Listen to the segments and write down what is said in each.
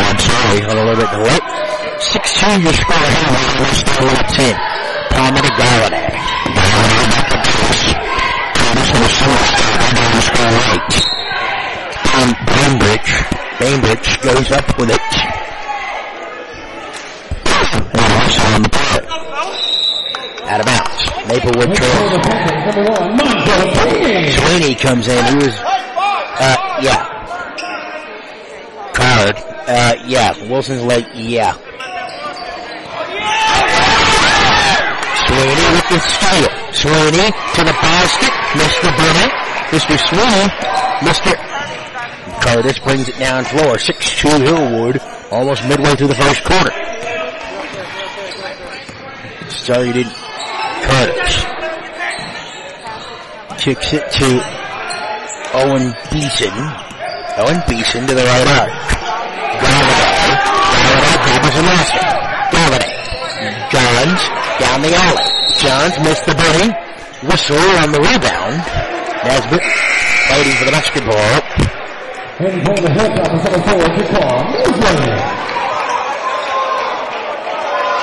I'm sorry, a little bit late. 6-2 your score ahead of almost 10. Palmer to Galladay. Galladay back to Curtis. Curtis in the short start, and the score late. Um, Bainbridge. Bainbridge goes up with it. And also on the play. Out of bounds. Maplewood trails. Number one, Alonzo Sweeney. Sweeney comes in. He was, uh, yeah. Uh, yeah. Wilson's late. Yeah. Sweeney with the steal. Sweeney to the basket. Mr. Bennett. Mr. Sweeney. Mr. Curtis brings it down floor. 6-2 Hillwood. Almost midway through the first quarter. Started Curtis. Kicks it to Owen Beeson. Owen Beeson to the right arc. And lost it. Galladay. Johns down the alley. Johns missed the bunny. Whistle on the rebound. Nesbitt fighting for the basketball.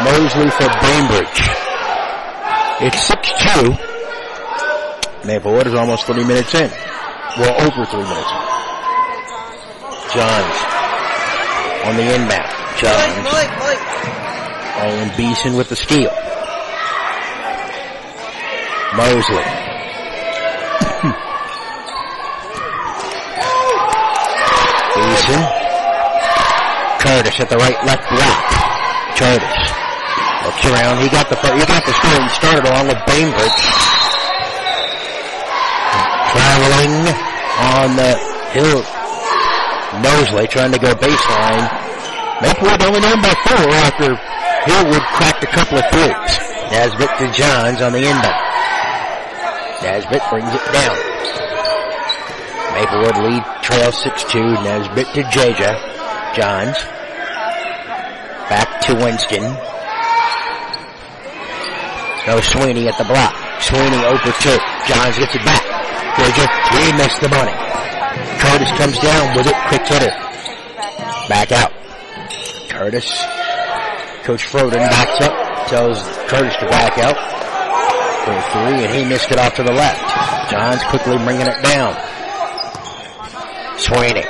Mosley. For Bainbridge. It's 6-2. Maplewood is almost 30 minutes in. Well, over three minutes in. Johns on the inbound. Johns. Owen Beeson with the steal. Mosley. Beeson. Curtis at the right left block. Curtis. Looks around. He got the he got the scoring started along with Bainbridge. Traveling on the hill. Mosley trying to go baseline. Maplewood only down by four after Hillwood cracked a couple of threes. Nesbitt to Johns on the inbound. Nesbitt brings it down. Maplewood lead trail 6-2. Nesbitt to Jaja. Johns. Back to Winston. No Sweeney at the block. Sweeney over two. Johns gets it back. Jaja, he missed the money. Curtis comes down with it. Quick hitter. Back out. Curtis. Coach Froden backs up. Tells Curtis to back out. For three, and he missed it off to the left. Johns quickly bringing it down. Sweeney.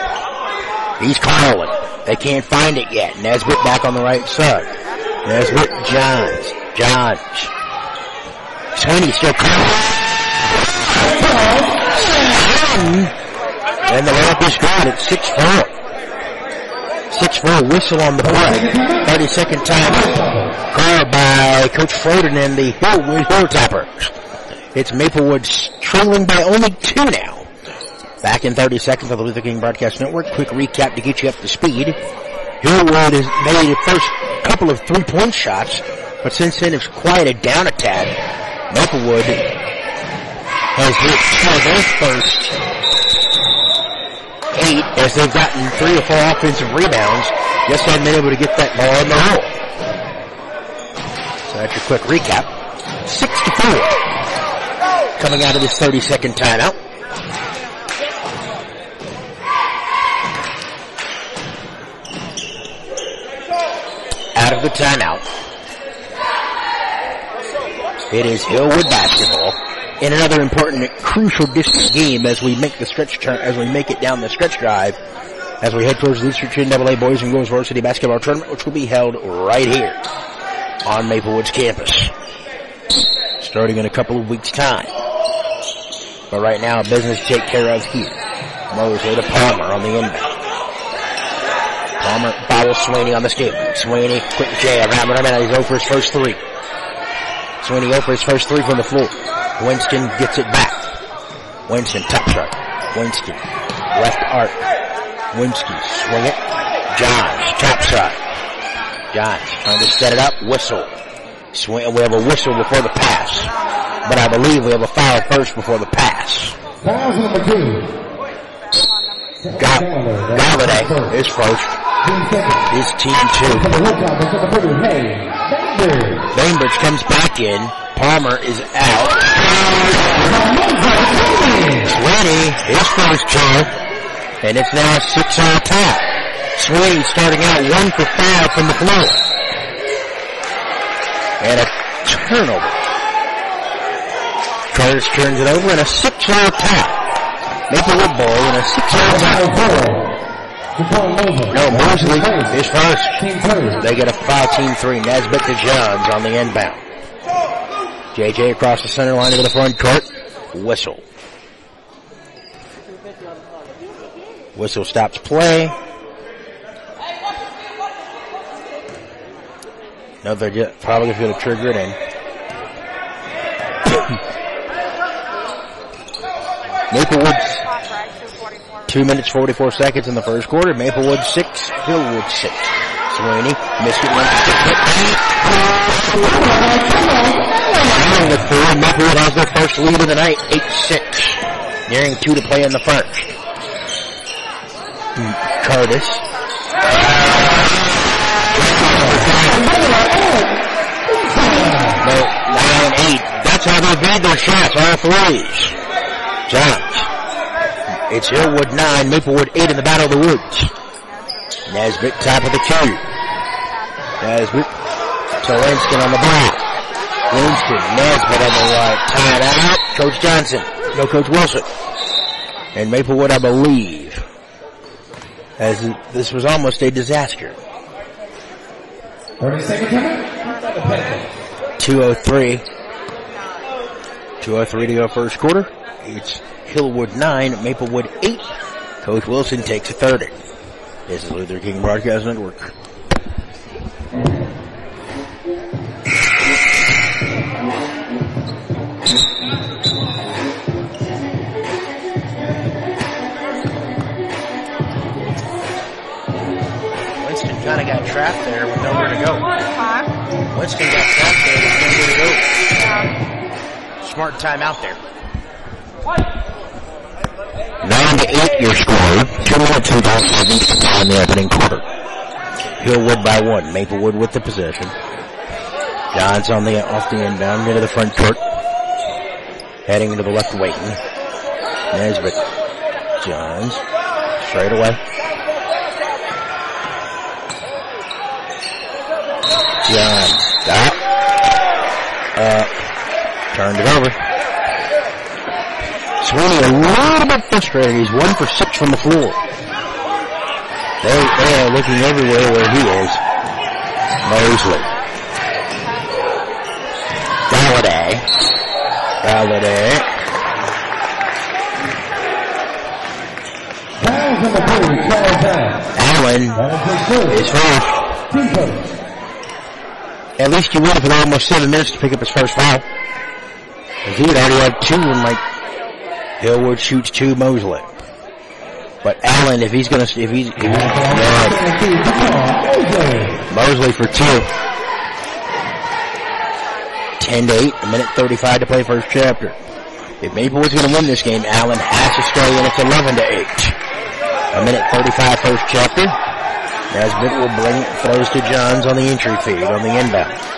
He's calling. They can't find it yet. Nesbitt back on the right side. Nesbitt, Johns. Johns. Sweeney still calling. And the lamp is good at 6-4. 6-4 whistle on the play. 30 second time. Called by Coach Froden and the Hilltoppers. It's Maplewood trailing by only two now. Back in 30 seconds on the Luther King Broadcast Network. Quick recap to get you up to speed. Hillwood has made the first couple of three-point shots, but since then it's quieted down a tad. Maplewood has hit two of their first eight as they've gotten three or four offensive rebounds. Just haven't been able to get that ball in the hole. So that's your quick recap. Six to four. Coming out of this 30 second timeout. Out of the timeout. It is Hillwood basketball in another important, crucial district game as we make the stretch turn, as we make it down the stretch drive, as we head towards the District NAA Boys and Girls Varsity Basketball Tournament, which will be held right here on Maplewood's campus, starting in a couple of weeks' time. But right now, business to take care of here. Mosley to Palmer on the inbound. Palmer fouls Sweeney on the skate. Sweeney, quick jab, around the minute. He's over his first three. Sweeney over his first three from the floor. Winston gets it back. Winston top shot. Winston left arc. Winston swing it. Johns top shot. Johns trying to set it up. Whistle. Swing. We have a whistle before the pass, but I believe we have a foul first before the pass. Foul number two. Galladay is first. His team two. Bainbridge. Comes back in. Palmer is out. Sweeney, his first turn. And it's now a six all tie. Sweeney starting out one for five from the floor. And a turnover. Curtis turns it over and a six-yard tie. Maplewood ball and a six-yard tie. No, Mosley is first. They get a 5-team-3. Nesbitt to Johns on the inbound. JJ across the center line to the front court. Whistle. Whistle stops play. No, they're just, probably going to trigger it in. Maplewood's two minutes 44 seconds in the first quarter. Maplewood six, Hillwood six. Sweeney missed it, went to. Now with four, Maplewood has their first lead of the night, 8-6. Nearing two to play in the first. Curtis. No, nine, eight. That's how they made their shots, all threes. Johns. It's Hillwood nine, Maplewood eight in the Battle of the Woods. Nesbitt top of the queue. Nesbitt to Winston on the block. Winston, Nesbitt on the right. Tied out. Coach Johnson. No, Coach Wilson. And Maplewood, I believe, as this was almost a disaster. 30 second time. 203. 203 to go first quarter. It's Hillwood 9, Maplewood 8. Coach Wilson takes a third. This is Luther King Broadcast Network. Winston kind of got trapped there with nowhere to go. Winston got trapped there with nowhere to go. Smart time out there. What? 9-8 your score. Two minutes and five seconds to play in the opening quarter. Hillwood by one. Maplewood with the possession. Johns on the off the inbound into the front court. Heading to the left wing. Nesbitt. Johns. Straight away. Johns. Stop. Uh, turned it over. Sweeney a little bit frustrated. He's one for six from the floor. They, they are looking everywhere where he is. Mosley. Galladay. Galladay. Fouls number three, Charles Allen. Is first. his first. Defense. At least he waited for almost seven minutes to pick up his first foul. He had already had two in like Hillwood shoots two Mosley. But Allen, if he's gonna, if he's, if he's, yeah, Mosley for two. 10 to 8, a minute 35 to play first chapter. If Maplewood's gonna win this game, Allen has to stay and it's 11 to 8. A minute 35 first chapter. Nesbitt will bring it, throws to Johns on the entry feed on the inbound.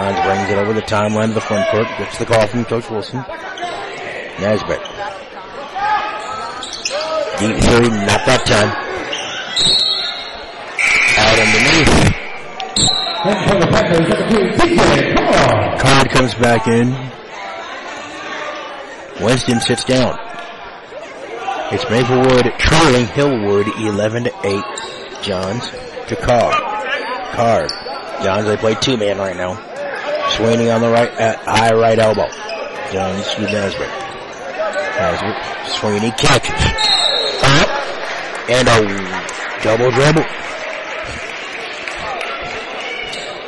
Johns brings it over the timeline to the front court, gets the call from Coach Wilson. Nesbitt. Deep three, not that time. Out underneath. Card comes back in. Winston sits down. It's Maplewood trailing Hillwood 11 to 8. Johns to Carr. Carr. Johns, they play two man right now. Sweeney on the right, high right elbow. Johns to Nesbitt. Nesbitt. Sweeney catches. Up. And a double dribble.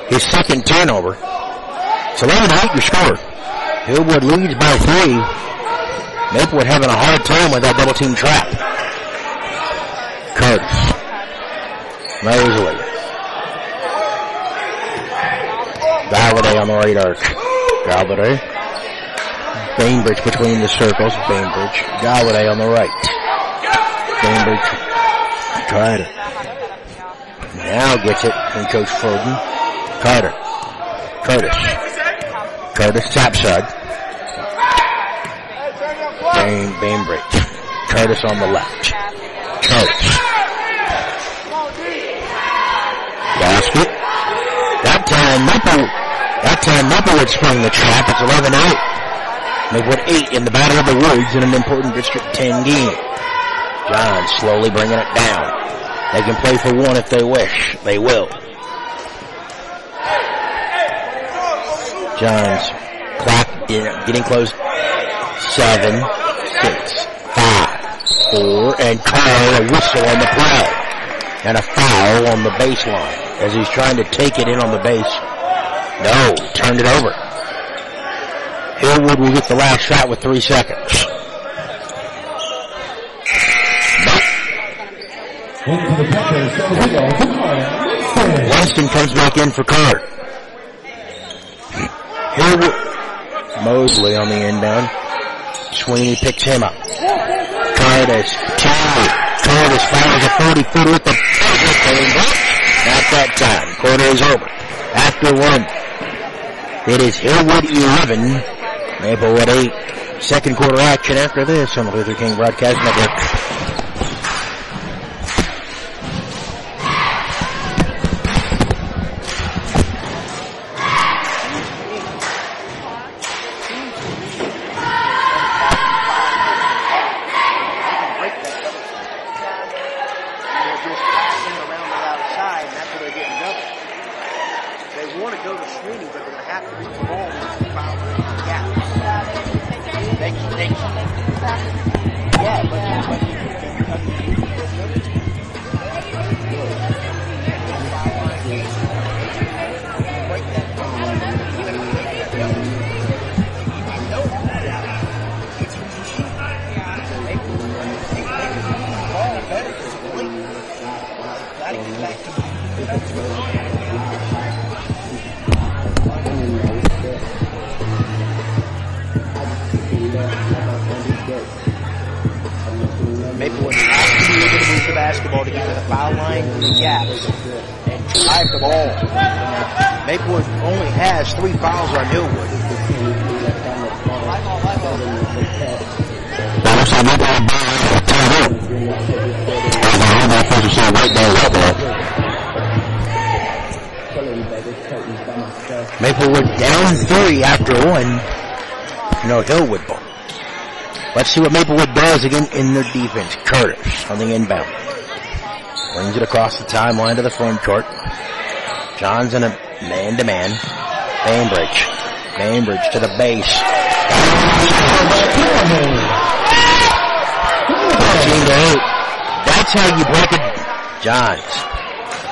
His second turnover. It's 11 to 8 your score. Hillwood leads by three. Maplewood having a hard time with that double team trap. Curtis. Mosley. Galladay on the right arc. Galladay. Bainbridge between the circles. Bainbridge. Galladay on the right. Bainbridge. Tried it. Now gets it from Coach Froden. Carter. Curtis. Curtis topside. Bain, Bainbridge. Curtis on the left. Curtis. Time, Maple, that time sprung the trap. It's 11-8. Maplewood 8 in the Battle of the Woods in an important District 10 game. John slowly bringing it down. They can play for one if they wish. They will. Johns clock getting close. Seven, six, five, four, and Carl a whistle on the play. And a foul on the baseline as he's trying to take it in on the base. No, turned it over. Hillwood will get the last shot with three seconds. Weston comes back in for Card. Hillwood, Mosley on the inbound. Sweeney picks him up. Curtis, two. Curtis fires a 40 footer with the Not that time. Quarter is over. After one. It is Hillwood 11, Maplewood 8. Second quarter action after this on the Luther King Broadcast Network. See what Maplewood does again in their defense. Curtis on the inbound. Brings it across the timeline to the front court. John's in a man-to-man. Bainbridge. Bainbridge to the base. 14 to 8. That's how you break it. Johns.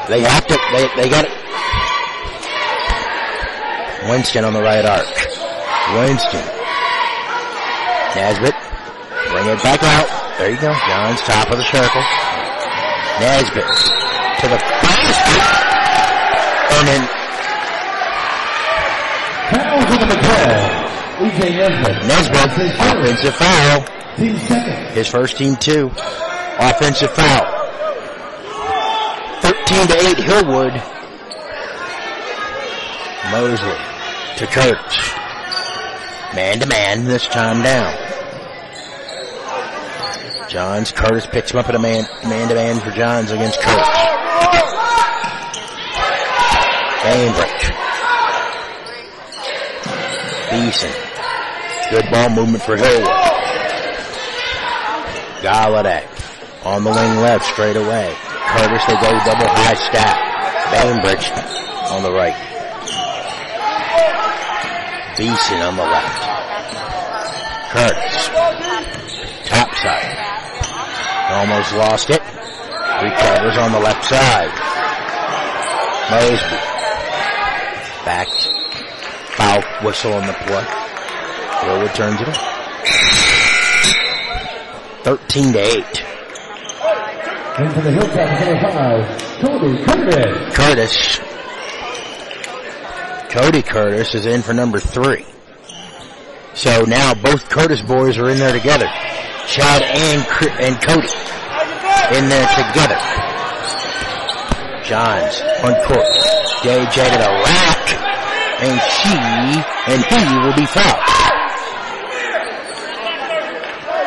They have to, they, they got it. Winston on the right arc. Winston Nesbitt, back out. There you go. John's top of the circle. Nesbitt to the basket. And then foul to the McCall. EJ Nesbitt. Nesbitt, offensive foul. Team second. His first team two. Offensive foul. 13 to 8 Hillwood. Mosley to Curtis. Man to man, this time down. Johns, Curtis picks him up at a man, man to man for Johns against Curtis. Bainbridge. Beeson. Good ball movement for Hillwood. Galladay on the wing left straight away. Curtis, they go double high stack. Bainbridge on the right. Beeson on the left. Curtis. Top side. Almost lost it. Recovers on the left side. Mosby. Back. Foul whistle on the play. Hillwood turns it up. 13 to 8. Into the Hilltop number Cody Curtis. Curtis Cody Curtis is in for number three. So now both Curtis boys are in there together. Chad and, and Cody in there together. Johns on court. JJ to the rack. And she and he will be fouled.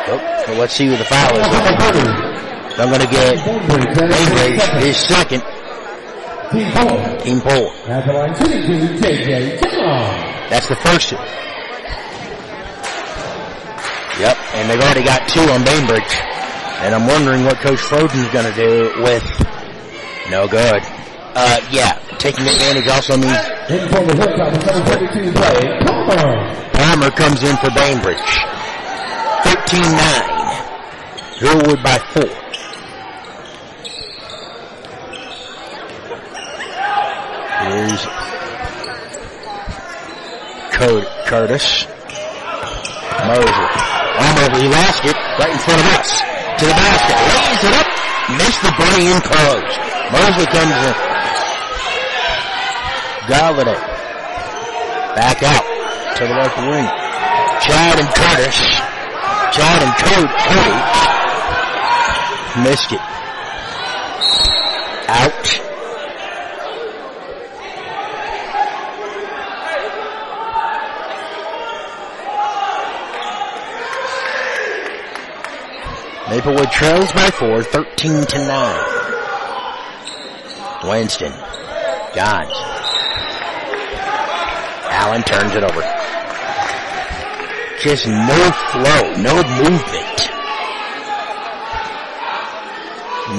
Oh, so let's see who the foul is. I'm going to get Bainbridge his second. Team four. Team four. At the line shooting to JJ John. That's the first two. Yep, and they've already got two on Bainbridge. And I'm wondering what Coach Froden's going to do with no good. Uh, yeah, taking advantage also means In for the Hilltop, number 32 play, Palmer. Palmer comes in for Bainbridge. 13-9. Hillwood by four. Here's Code, Curtis. Moser. Almost, he lost it right in front of us. To the basket. Lays it up. Missed the bunny in close. Mosley comes in. Galladay. Back out to the left wing. Chad and Curtis. Chad and Cody. Cody. Missed it. Out. Maplewood trails by four, 13 to 9. Winston. Johns. Allen turns it over. Just no flow, no movement.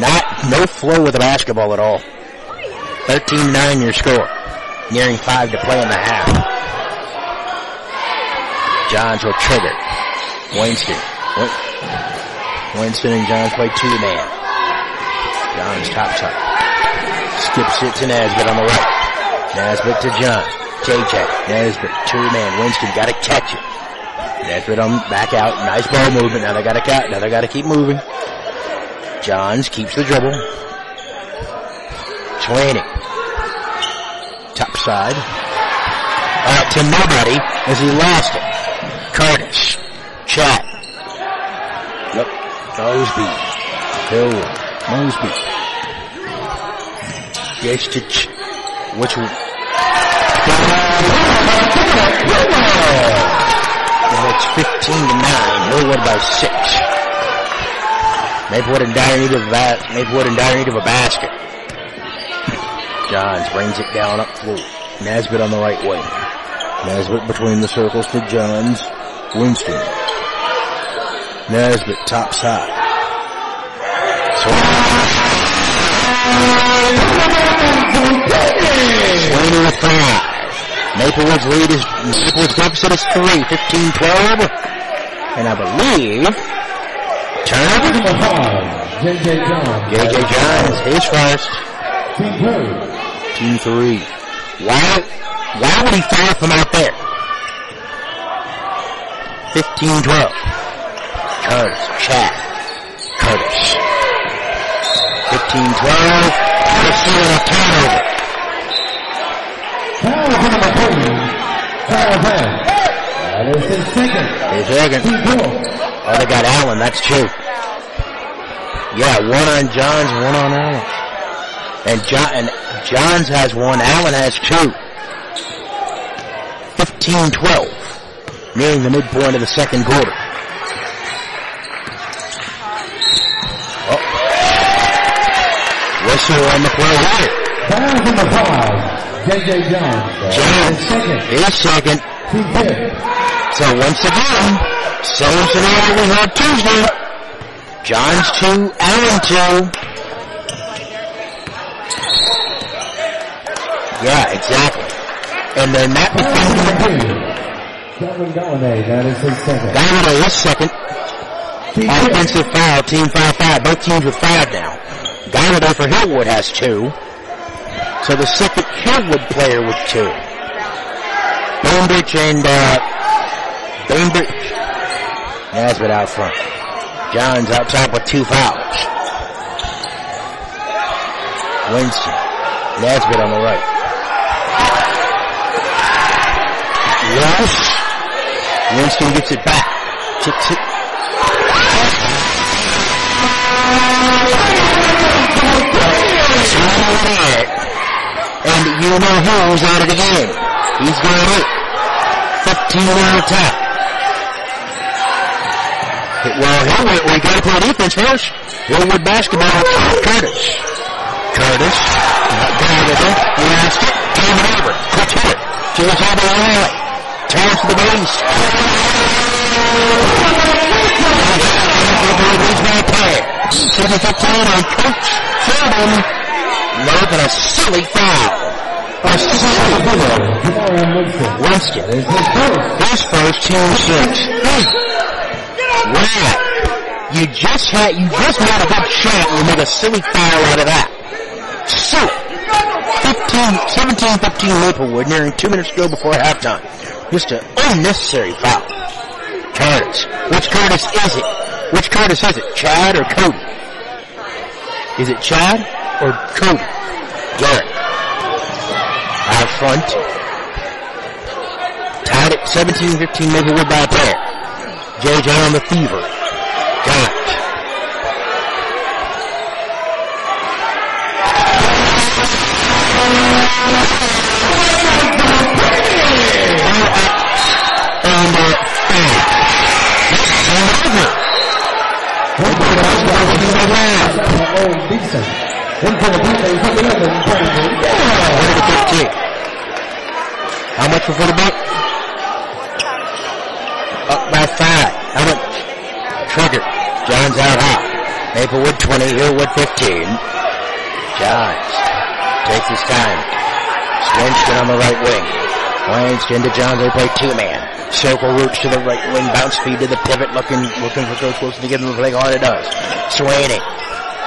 Not, no flow with the basketball at all. 13-9 your score. Nearing five to play in the half. Johns will trigger. Winston. Win- Winston and Johns play two man. Johns top top. Skips it to Nesbitt on the right. Nesbitt to John. JJ. Nesbitt, two man. Winston got to catch it. Nesbitt on back out. Nice ball movement. Now they got to cut. Now they got to keep moving. Johns keeps the dribble. Sweeney. Top side. Uh, to nobody as he lost it. Curtis. Chat. Yep. Mosby. Hill. Mosby. Ch- which one? And it's 15 to 9. Hillwood by 6. Maplewood in dire need of a ba- Maplewood in dire need of a basket. Johns brings it down up floor. Nesbitt on the right wing. Nesbitt between the circles to Johns. Winston. Nesbitt top side. Sweeney with five. Maplewood's lead is, Maplewood's deficit is three, 15-12. And I believe, turnover? Number five, JJ John. JJ Johns, his first. Team three. Team three. Why, why would he foul from out there? 15-12. Curtis, Chad, Curtis. 15-12. Pursuing a turnover. Foul for number three. Foul ten. That is his second. His second. Oh, they got Allen. That's two. Yeah, one on Johns one on Allen. And John and Johns has one. Allen has two. 15-12. Nearing the midpoint of the second quarter. Whistle on the play here. Foul number five. JJ John. That Johns. is second. His second. Team fifth. So once again, same scenario we had Tuesday. John's two, Allen two. Yeah, exactly. And then that Foul number became three. Calvin Galladay. That is his second. Galladay his second offensive foul, team five five. Both teams with five now. Galladay for Hillwood has two. So the second Hillwood player with two. Bainbridge and uh Bainbridge. Nesbitt out front. Johns out top with two fouls. Winston. Nesbitt on the right. Walsh. Winston gets it back. Kicks it. And you know who's out of the game. He's got it. 15 on attack. Well, Hillwood, we gotta play defense first. Hillwood basketball, Curtis. Curtis. Got with. He lost it. Turn it over. Quick hitter. To the top of the alley. Turns to the base. Seven fifteen on Coach Sheldon. More than a silly foul. A silly Winston. Winston. Is his first. His first team six. Wow. You just had, you just made a good shot and you made a silly foul out of that. So, 15, 17, 15 Maplewood nearing two minutes to go before halftime. Just an unnecessary foul. Curtis. Which Curtis is it? Which Curtis is it? Chad or Cody? Is it Chad or Cody? Garrett. Out front. Tied at 17-15 Maplewood by a pair. JJ on the fever. Got it. Uh, five. That's over. Owen Dixon. Into the defense, number 11, Brandon. What did it get How much for the buck? Up by five. How much? Trigger. John's out high. Maplewood 20, Hillwood 15. Johns takes his time. Swinston on the right wing. Winston to Johns, they play two-man. Circle roots to the right wing, bounce feed to the pivot, looking looking for Coach Wilson to give him the play hard it does. Sweeney.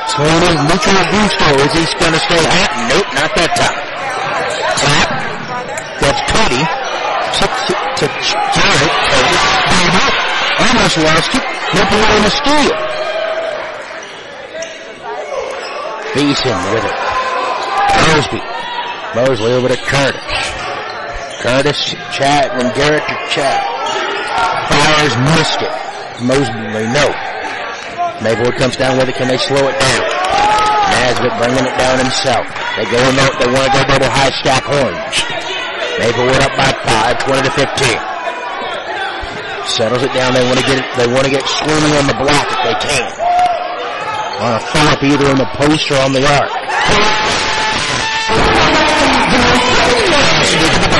Sweeney, neutral Gusto. Is he going to stay hot? Nope, not that time. Tap. That's Cody. To, to, Jarrett. Cody. Almost lost it. Nipple on the steal. Beeson with it. Mosby. Mosley over to Curtis. Curtis, Chad, when Garrett to Chad. Fires missed it. Mosby, no. Maplewood comes down with it. Can they slow it down? Nesbitt bringing it down himself. They go in there, they want to go double high stack horns. Maplewood up by five, 20 to 15. Settles it down. They want to get it, they want to get Sweeney on the block if they can. On a flop either in the post or on the arc.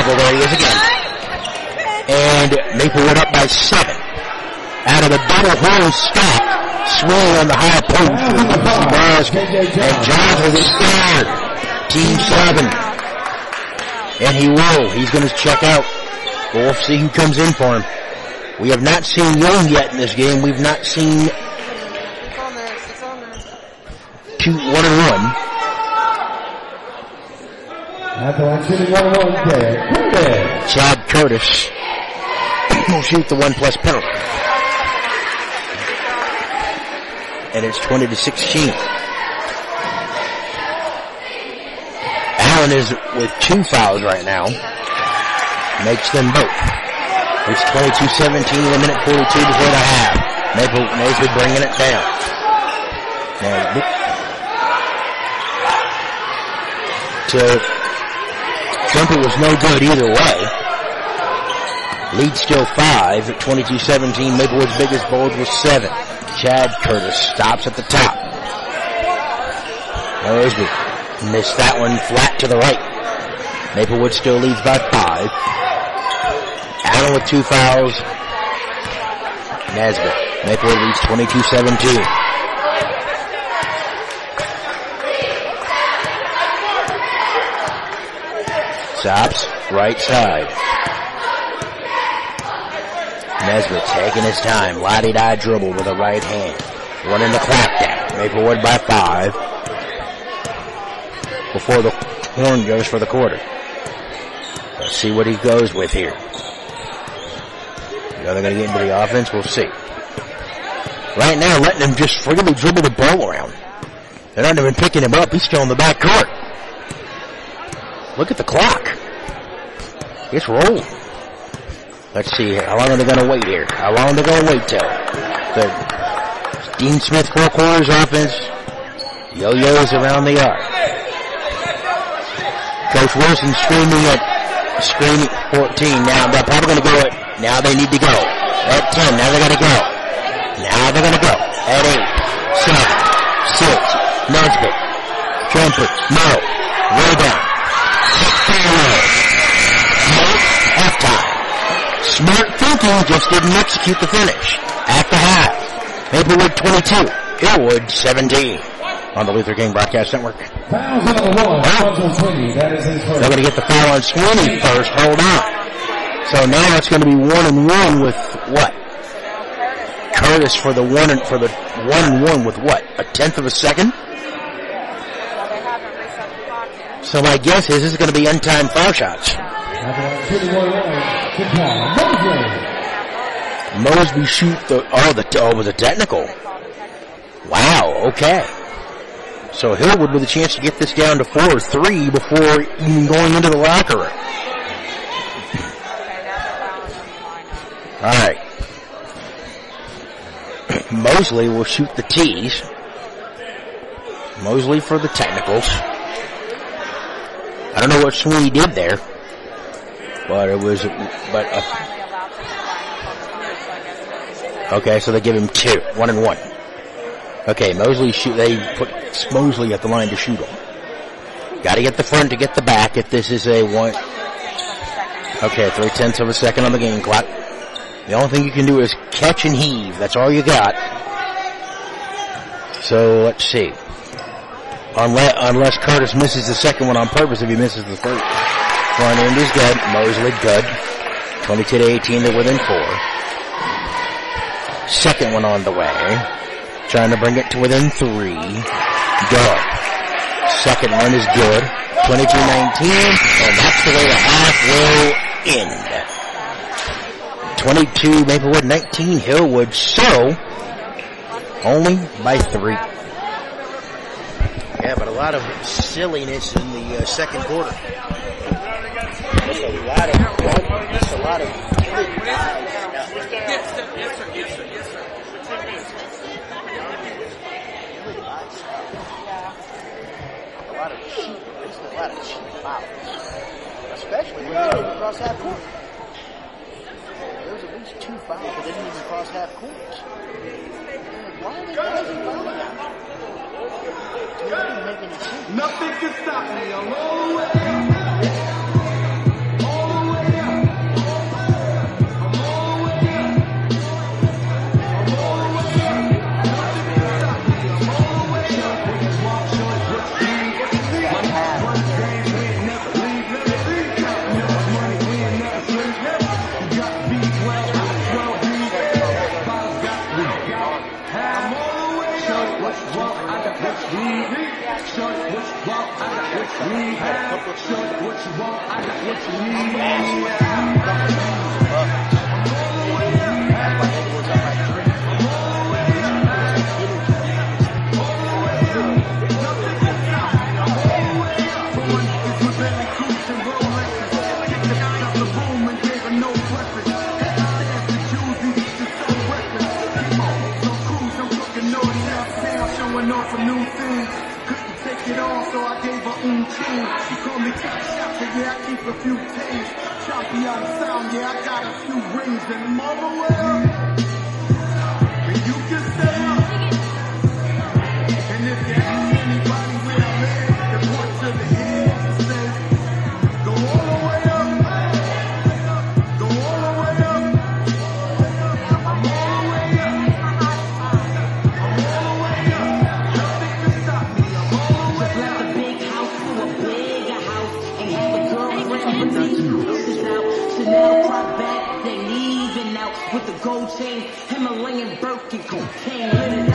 There he is again. And Maplewood up by seven. Out of the double horn stop, swing on the high post. Nebraska. And Johns with his third. Team seven. And he will. He's going to check out. We'll see who comes in for him. We have not seen Young yet in this game. We've not seen two, one and one. Chad Curtis will shoot the one plus penalty. And it's 20 to 16. Allen is with two fouls right now. Makes them both. It's 22-17 in a minute 42 before the half. Maple, Nasby bringing it down. Nasby. To Trumpet was no good either way. Lead still five at 22-17. Maplewood's biggest bulge was seven. Chad Curtis stops at the top. Mosby missed that one flat to the right. Maplewood still leads by five. Allen with two fouls. Nesbitt. Maplewood leads 22-17. Stops, right side. Nesbitt taking his time. La-di-da dribble with a right hand. Running the clap down. Maplewood by five. Before the horn goes for the quarter. Let's see what he goes with here. You know they're going to get into the offense? We'll see. Right now, letting him just freely dribble the ball around. They're not even picking him up. He's still in the back court. Look at the clock. It's rolling. Let's see here. How long are they going to wait here? How long are they going to wait till? The Dean Smith four corners offense. Yo-yos around the arc. Coach Wilson screaming at screaming 14. Now they're probably going to go. Now they need to go at 10. Now they got to go. Now they're going to go at eight, seven, six. Nesbitt, Trumpet, no, rebound. Smart thinking just didn't execute the finish. At the half, Maplewood 22, Hillwood 17 on the Luther King Broadcast Network. Foul number one, Alonzo Sweeney. That is his They're going to get the foul on Sweeney first. Hold on. So now it's going to be one and one with what? Curtis for the one and for the one and one with what? A tenth of a second. So my guess is this is going to be untimed foul shots. Mosley. Mosby shoot the oh the oh was a technical. Wow. Okay. So Hillwood with a chance to get this down to four or three before even going into the locker room. All right. Mosley will shoot the tees. Mosley for the technicals. I don't know what Sweeney did there, but it was, but uh, okay, so they give him two, one and one. Okay, Mosley shoot. They put Mosley at the line to shoot him. Got to get the front to get the back. If this is a one, okay, three tenths of a second on the game clock. The only thing you can do is catch and heave. That's all you got. So let's see. Unless, unless Curtis misses the second one on purpose, if he misses the first. Front end is good. Mosley good. 22 to 18, they're within four. Second one on the way. Trying to bring it to within three. Good. Second one is good. 22-19, and that's the way the half will end. 22 Maplewood, 19 Hillwood. So, only by three. Yeah, but a lot of silliness in the uh, second quarter. A lot of, just a lot of. A lot of cheap, just a lot of cheap fouls. Especially when they didn't cross half court. There was at least two fouls that didn't even cross half court. Why are they. Nothing can stop me. I'm all I Tune. She called me top but yeah, I keep a few things. Champion sound, yeah, I got a few rings and I'm all Himalayan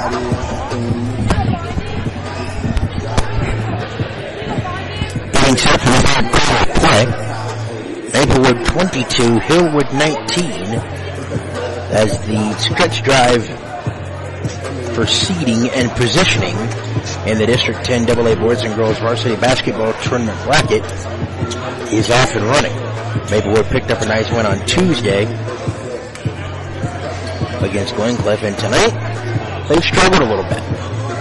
Being set play. Maplewood 22, Hillwood 19 as the stretch drive for seeding and positioning in the District 10 AA Boys and Girls Varsity Basketball Tournament bracket is off and running. Maplewood picked up a nice win on Tuesday against Glencliff and tonight they've struggled a little bit.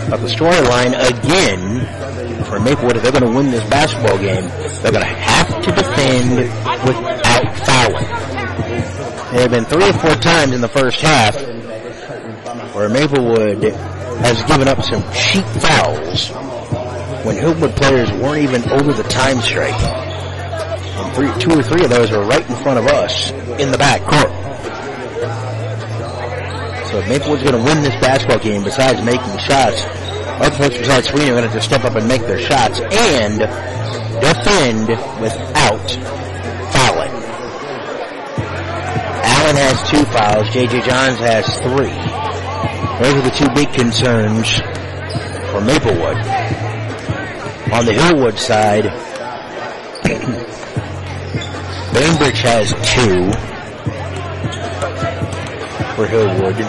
But the storyline again for Maplewood, if they're going to win this basketball game, they're going to have to defend without fouling. There have been three or four times in the first half where Maplewood has given up some cheap fouls when Hillwood players weren't even over the time stripe. And three, two or three of those were right in front of us in the back court. So Maplewood's going to win this basketball game, besides making the shots, Both folks besides Sweeney are going to have to step up and make their shots and defend without fouling. Allen has two fouls. J.J. Johns has three. Those are the two big concerns for Maplewood. On the Hillwood side, Bainbridge has two for Hillwood.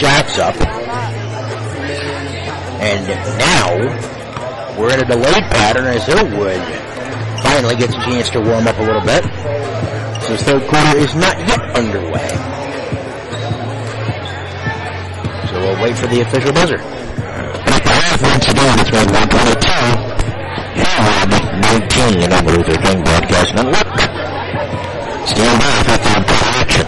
Shots up. And now we're in a delayed pattern as Hillwood finally gets a chance to warm up a little bit. So third quarter is not yet underway. So we'll wait for the official buzzer. It's made 122. Hillwood 19 on the Luther King Broadcast Network. Stand by for quarter action.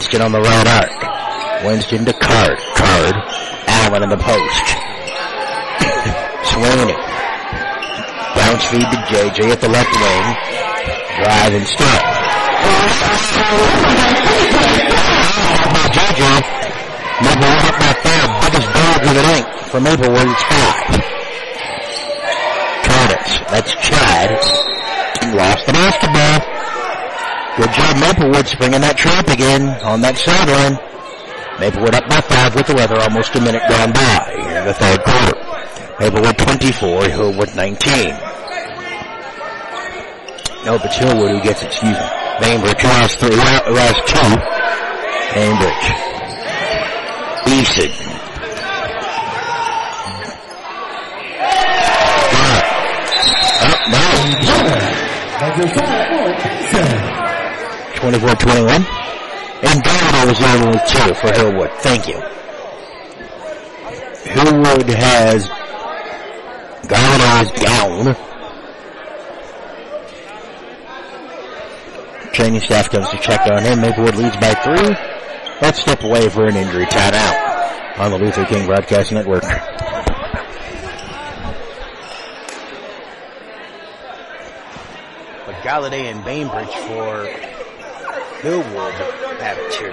Winston on the right arc. Winston to Card. Card. Allen in the post. Sweeney. Bounce feed to JJ at the left wing. Drive and stop. JJ. Maplewood up by five. Biggest dog of the night for Maplewood is five. Curtis. That's Chad. Lost the basketball. Good job Maplewood springing that trap again on that sideline. Maplewood up by five with the weather, almost a minute gone by in the third quarter. Maplewood 24, Hillwood 19. No, but Hillwood who gets it, excuse me. Bainbridge has three, has two. Bainbridge. Easton. Up, no. Number five, Owen Benson. 24-21. And Donald was on with two for Hillwood. Thank you. Hillwood has Gallin's down. Training staff comes to check on him. Maplewood leads by three. Let's step away for an injury timeout on the Luther King Broadcast Network. But Galladay and Bainbridge for Hillwood have two.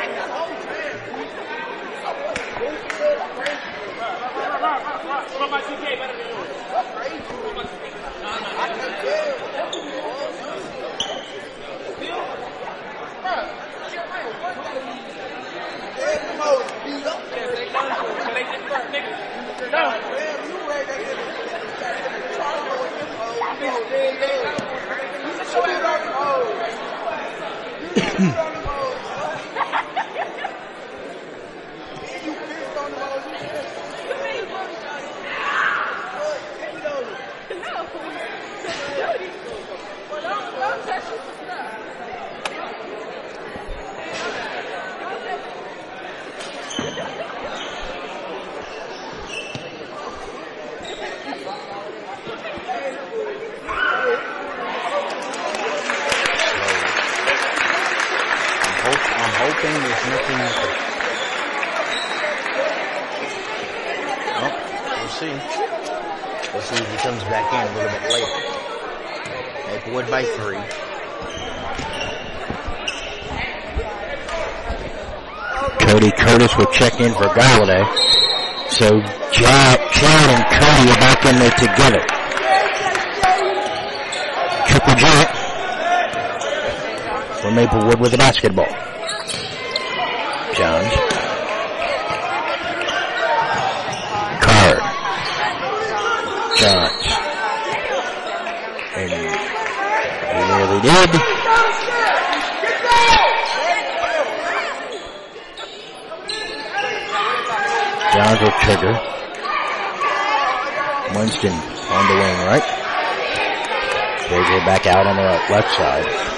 And Galladay is down. I'm, hope, I'm hoping there's nothing. Well, we'll see. We'll see if he comes back in a little bit later. Maplewood by three. Cody Curtis will check in for Galladay. So Chad, Chad and Cody are back in there together. Triple joint for Maplewood with the basketball. Johns. Card. Johns. And he nearly did. Johns will trigger. Winston on the wing right. JJ back out on the left side.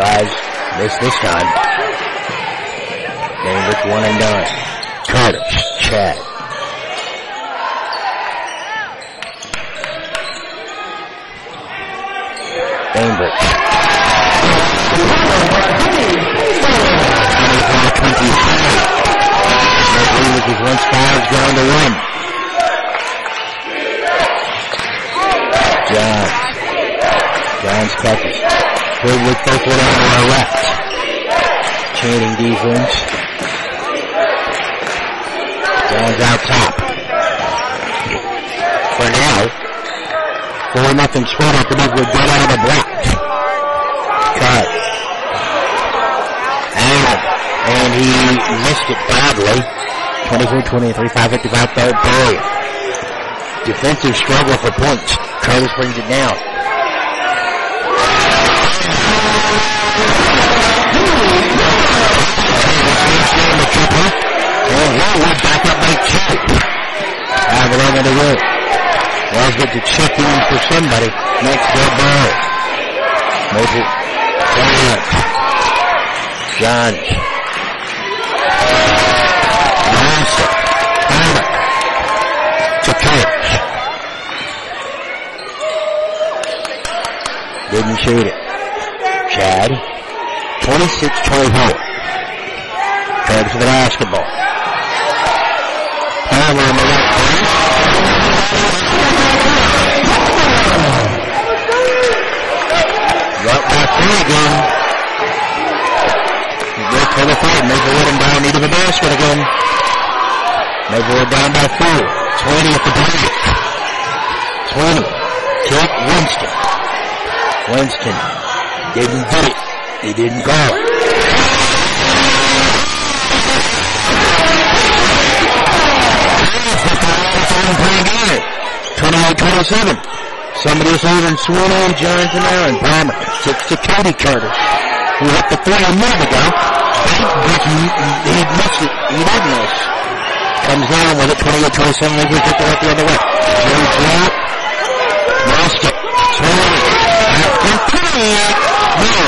Drives. This time. Bainbridge one and done. Carter. Chad. Bainbridge. Five going to one. Johns. Catches. Good with both one on our left. Chaining defense. Johns out top. For now, four nothing spread after Maplewood get out of the block. Cut. Allen. And he missed it badly. 24-23, 555 third period. Defensive struggle for points. Curtis brings it down. And back up by two. It over the. Wells get to check in for somebody. Next door ball. Maple. Giants. Giants. Massa. Didn't shoot it. Chad. 26-24. Curtis with the basketball. There you go. Great for fight. third. Maplewood and Brown need a basket again. Maplewood down by four. 20 at the break. 20. Chuck Winston. Winston didn't get it. He didn't go. Turn on 27. Somebody was in Sweeney and Johns and Aaron Palmer. Six to Cody Curtis. Who hit the three a minute ago. He, he missed it. He did miss. Comes down with it. 28-27. They just hit the left the other way. Johns out. Lost it. Swing. Complete. No.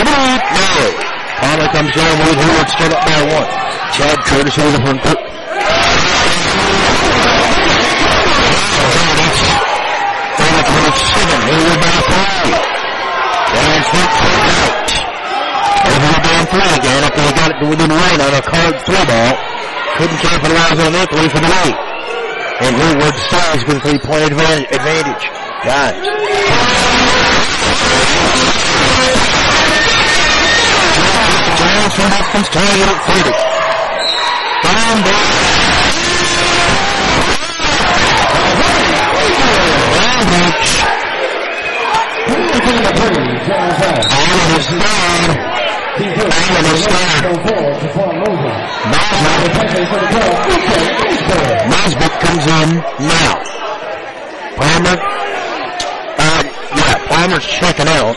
Complete. No. Palmer comes down with Howard still up by one. Chad Curtis over the front court. Over 27. Hayward by three. Down front court out. Over the down three again after they got it within one on a card three ball. Couldn't capitalize on that three for the lead. And Hayward stays with a three-point advan- advantage. Guys. Giants from Hopkins tying it at 30. Down. Down out. Allen is down. Allen is down. Moser. Nesbitt comes in now. Palmer. Uh, yeah, Palmer's checking out.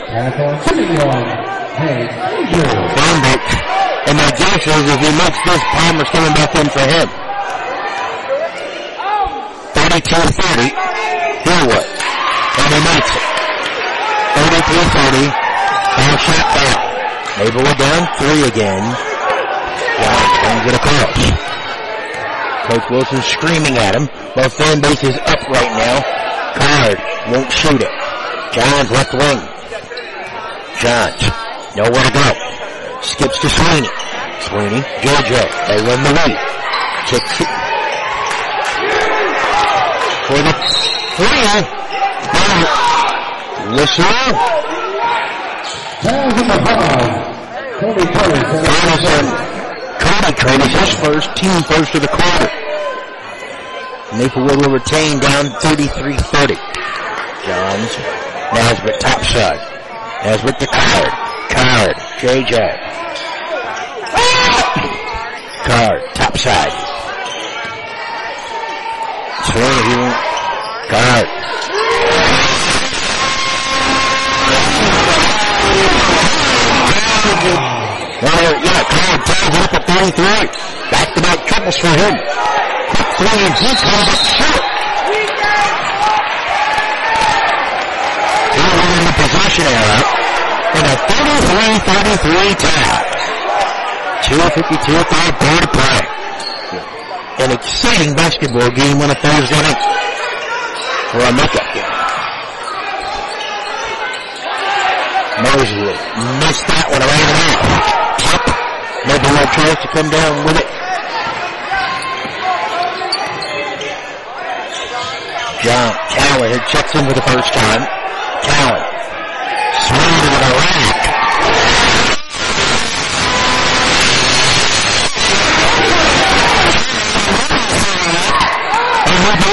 Nesbitt. And my guess is if he makes this, Palmer's coming back in for him. 32-30. And he makes it. 33-30. Foul shot down. Maplewood down three again. Giants brings it across. Coach Wilson screaming at him. Both fan base is up right now. Card won't shoot it. Johns left wing. Johns nowhere to go. Skips to Sweeney. Sweeney, Jojo. They run the lead. Kicks it. For the three. The foul. Cody traded his first, team first of the quarter. Maplewood will retain down 33-30. Johns, Nesbitt top side. Nesbitt to Card. Card, JJ. Card, top side. Swing, Card. Well, yeah, Card ties up at 33. Back-to-back triples for him. Quick three and he comes up short. We're in the possession era. In a 33-33 tie. 252 third quarter play. An exciting basketball game on a Thursday night. For a makeup game. Mosley missed that one around the mouth. Tip. Maybe no chance to come down with it. John Cowan checks in for the first time. Cowan. Swinging with a rack.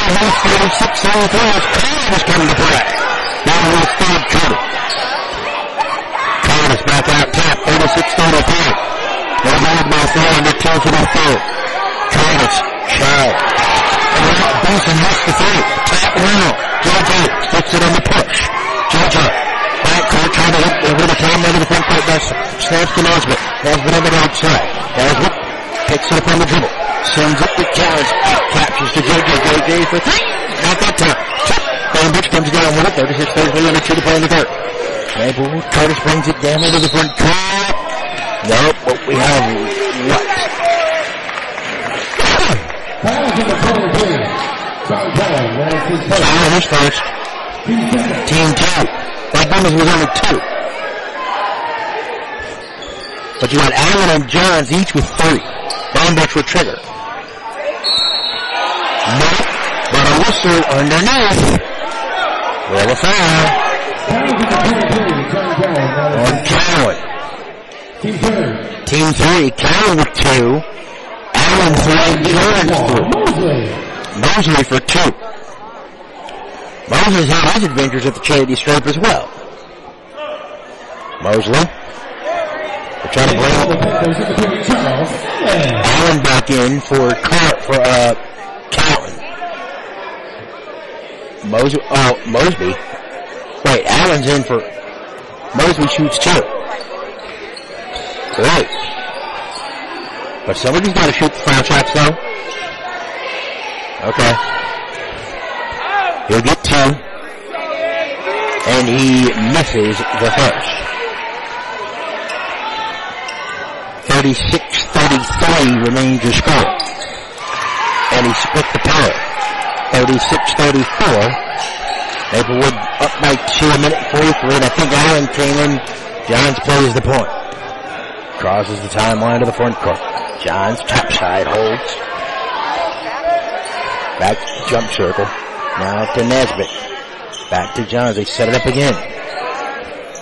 Those 46 on the floor. Cowan has come to play. Down with third quarter. Curtis back out top, 36 35. They're moved by four under two for the third. Child. And now Benson missed the three. Tap now. JJ sticks it on the push. JJ. Back court trying to hit over the time over the front court. That's snaps to Nesbitt. Nesbitt on the right side. Nesbitt picks it up on the dribble. Sends it to Cowan. Captures to JJ. JJ for three. Not that time. Tip. Bainbridge comes down with it. 36 33 under two to play in the third. Maplewood Curtis brings it down into the front court. Nope, but we have what? Fouls in the 23. John Cowan. That's his first. Team two. That Gomez was only two. But you got Allen and Johns each with three. Bainbridge with trigger. Nope, but a whistle underneath. Well, a foul the 23. On Cowan. Team three, Cowan with two. Allen three, Johns three. Mosley. Mosley for two. Mosley's had his adventures at the charity stripe as well. Mosley. We're trying to bring Panthers in between Allen back in for for uh Cowan. Mosby oh Mosby. Wait, Allen's in for Mosby shoots two. Great. But somebody's gotta shoot the foul shots though. Okay. He'll get two. and he misses the first. 36-33 remains your score. And he split the power. 36-34. Maplewood up by two, a minute 43, and I think Allen came in. Johns plays the point. Crosses the timeline to the front court. Johns topside holds. Back jump circle. Now to Nesbitt. Back to Johns. They set it up again.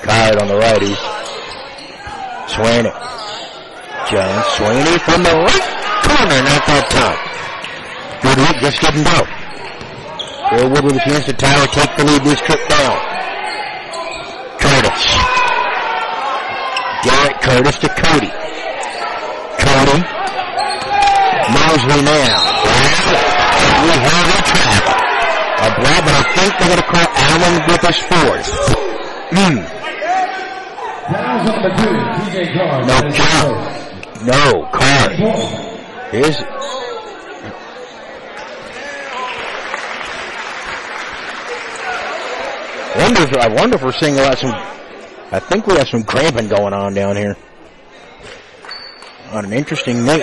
Card on the righties. Sweeney. Johns. Sweeney from the right corner. Not that time. Good look. Just didn't go. Hillwood with a chance to tie or take the lead this trip down. Curtis. Garrett Curtis to Cody. Cody. Mosley now. We have a travel. A grab, but I think they're going to call Allen fourth. Hmm. Number two, TJ Carr. No count. No, card. Here's wonder if, I wonder if we're seeing a lot some I think we have some cramping going on down here. On an interesting night.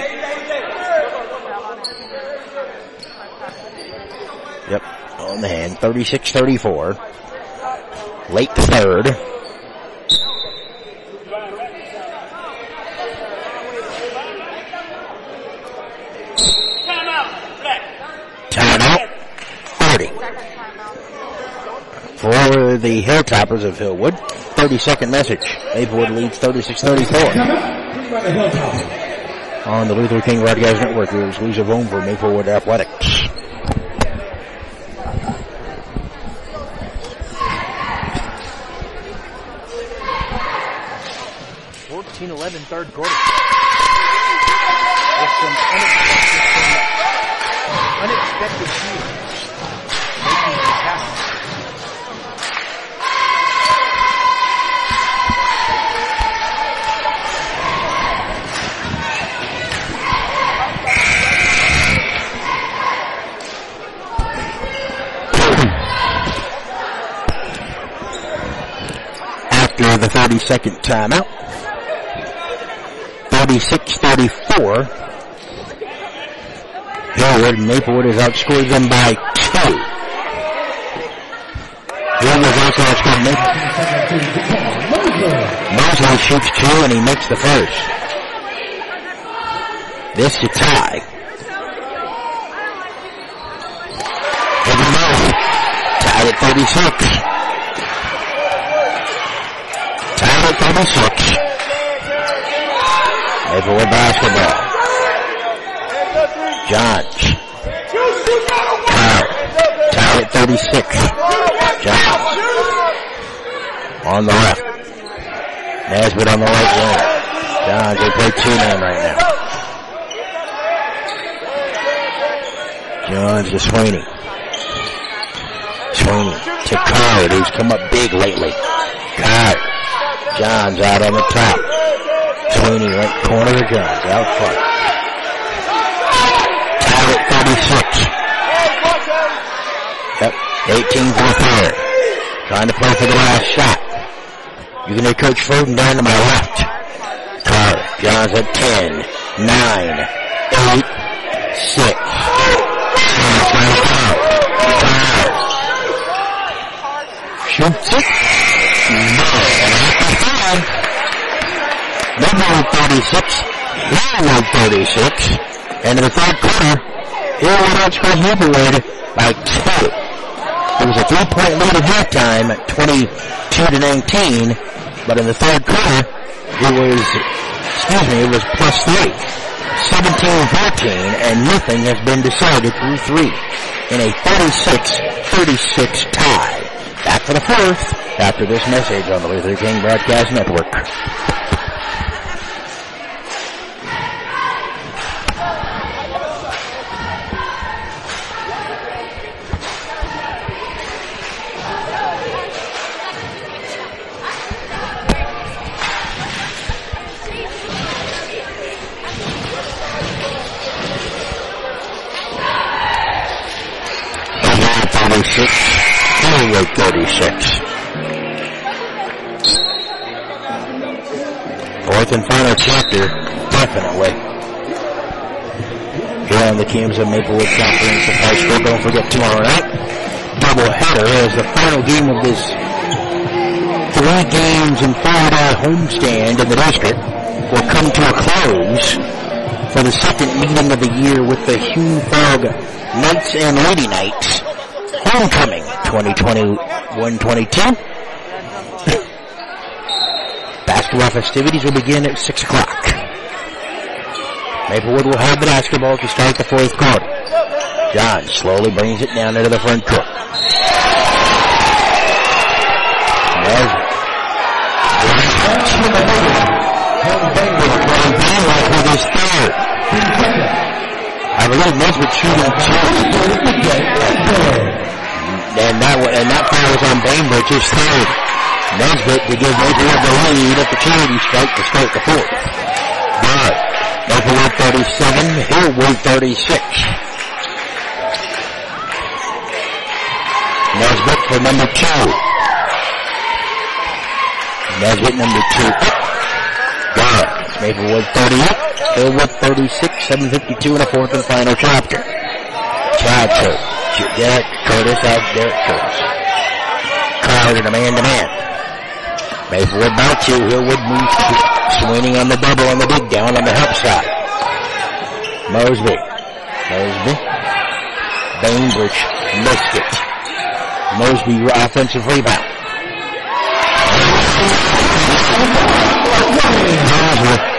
Yep, on the hand. 36-34. Late third. Timeout. 30. For the Hilltoppers of Hillwood, 30 second message. Maplewood leads 36-34. Come up. Bring by the Hilltop. On the Luther King Broadcast Network, we're exclusive home for Maplewood Athletics. Fourteen eleven third quarter. With some unexpected, some unexpected shooting. Making it happen. after the 30 second timeout. 36-34. Hillwood, Maplewood has outscored them by two. Hillwood has also outscored Maplewood. Mosley. Shoots two and he makes the first. This to tie. Heavy move. Tied at 36. Tied at 36. Maplewood basketball. Johns. Kyle. Tied at 36. Johns. On the left. Nesbitt on the right wing. Johns, they play two man right now. Johns to Sweeney. Sweeney to Card, who's come up big lately. Card. Johns out on the top. Sweeney right corner to Johns, out front. Tied at 36. Yep, 18 for the third. Trying to play for the last shot. You can hear Coach Froden down to my left. Carr, Johns at 10, 9, 8, 6. Johns down top. Carr. Shoots it. Number 36. Hillwood 36. And in the third quarter, Hillwood outscored Maplewood by two. It was a three-point lead at halftime at 22 to 19, but in the third quarter, it was, excuse me, it was plus three. 17-14, and nothing has been decided through three in a 36-36 tie. Back for the fourth after this message on the Luther King Broadcast Network. 36, Conway 36. Fourth and final chapter, definitely here on the campus of Maplewood Comprehensive High School. Don't forget tomorrow night, doubleheader is the final game of this three games and five-day homestand in the district will come to a close for the second meeting of the year with the Hume-Fogg Knights and Lady Knights Homecoming 2021-22. Basketball festivities will begin at 6 o'clock. Maplewood will have the basketball to start the fourth quarter. John slowly brings it down into the front court. I believe Nesbitt shooting two. And that and that foul was on Bainbridge, his third. Nesbitt to give Maplewood the lead at the charity strike to start the fourth. Good. Maplewood 37, Hillwood 36. Nesbitt for number two. Nesbitt number two. Good. Maplewood 38, Hillwood 36, 752 in a fourth and final chapter. Curtis. Derek Curtis out Derek Curtis. Crowd and a man to man. Maplewood by two. Hillwood moves to swinging on the double on the big down on the help side. Mosby. Mosby. Bainbridge missed it. Mosby offensive rebound.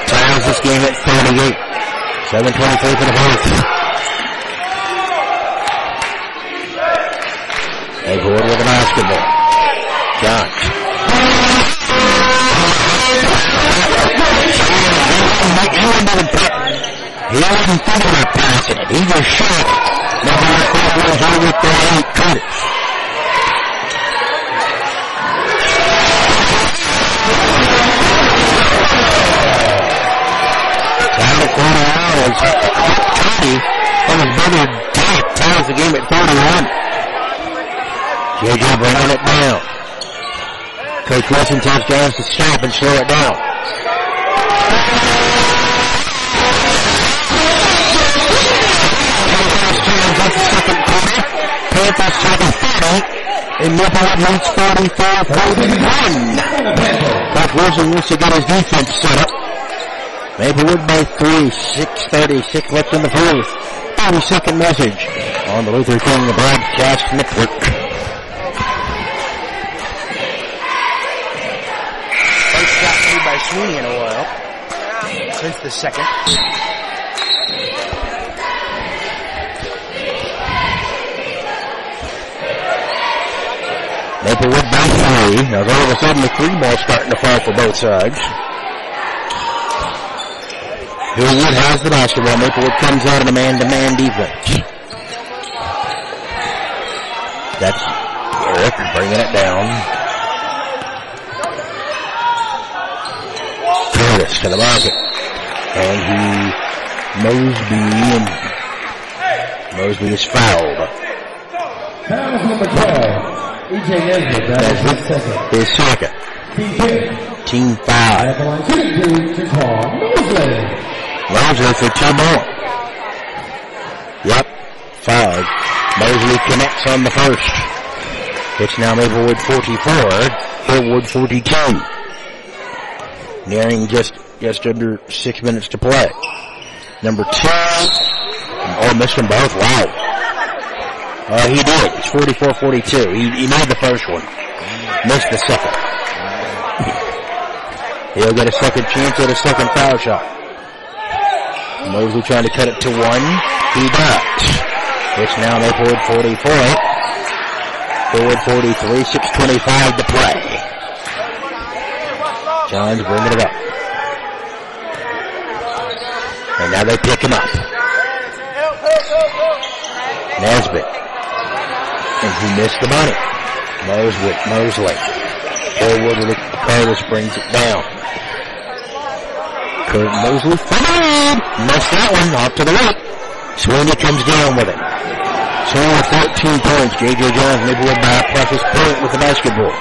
Ties this game at 38. 7.23 for the fourth. Maplewood with the basketball. Johns. He wasn't thinking about passing it. He just shot it. Number one was over 38 Curtis. Down to quarter hours. Cody and his brother Dick ties the game at 41. JJ bringing it down. Coach Wilson tells Johns to stop and slow it down. Panthers take a 30 and Maplewood leads 44-41. Coach Wilson wants to get his defense set up. Maplewood by three, 6.36 left in the fourth. 30 second message on the Luther King Broadcast Network. First shot made by Sweeney in a while. Since the second. Maplewood by three. Now all of a sudden the three ball's starting to fall for both sides. Hillwood has the basketball. Maplewood comes out in a man-to-man defense. That's Eric bringing it down. Curtis to the bucket. And he, Mosby, and Mosby is fouled. Foul number 12. EJ Nesbitt, that is his second. His second. Team 10. Team five. At the line shooting two to call Mosley. For two more. Yep, five. Mosley connects on the first. It's now Maplewood 44, Hillwood 42. Nearing just, just under six minutes to play. Number two. Oh, missed them both. Wow. Uh, he did. It's 44-42. He, he made the first one. Missed the second. He'll get a second chance at a second foul shot. Mosley trying to cut it to one. He does. It's now Maplewood 44. Forward 43, 625 to play. Johns bringing it up. And now they pick him up. Nesbitt. And he missed the money. Mosley, Mosley. Forward with Curtis brings it down. Kurt Mosley fired. Missed that one off to the right. Sweeney comes down with it. Sweeney with 14 points. J.J. Johns, Maplewood by a precious point with the basketball.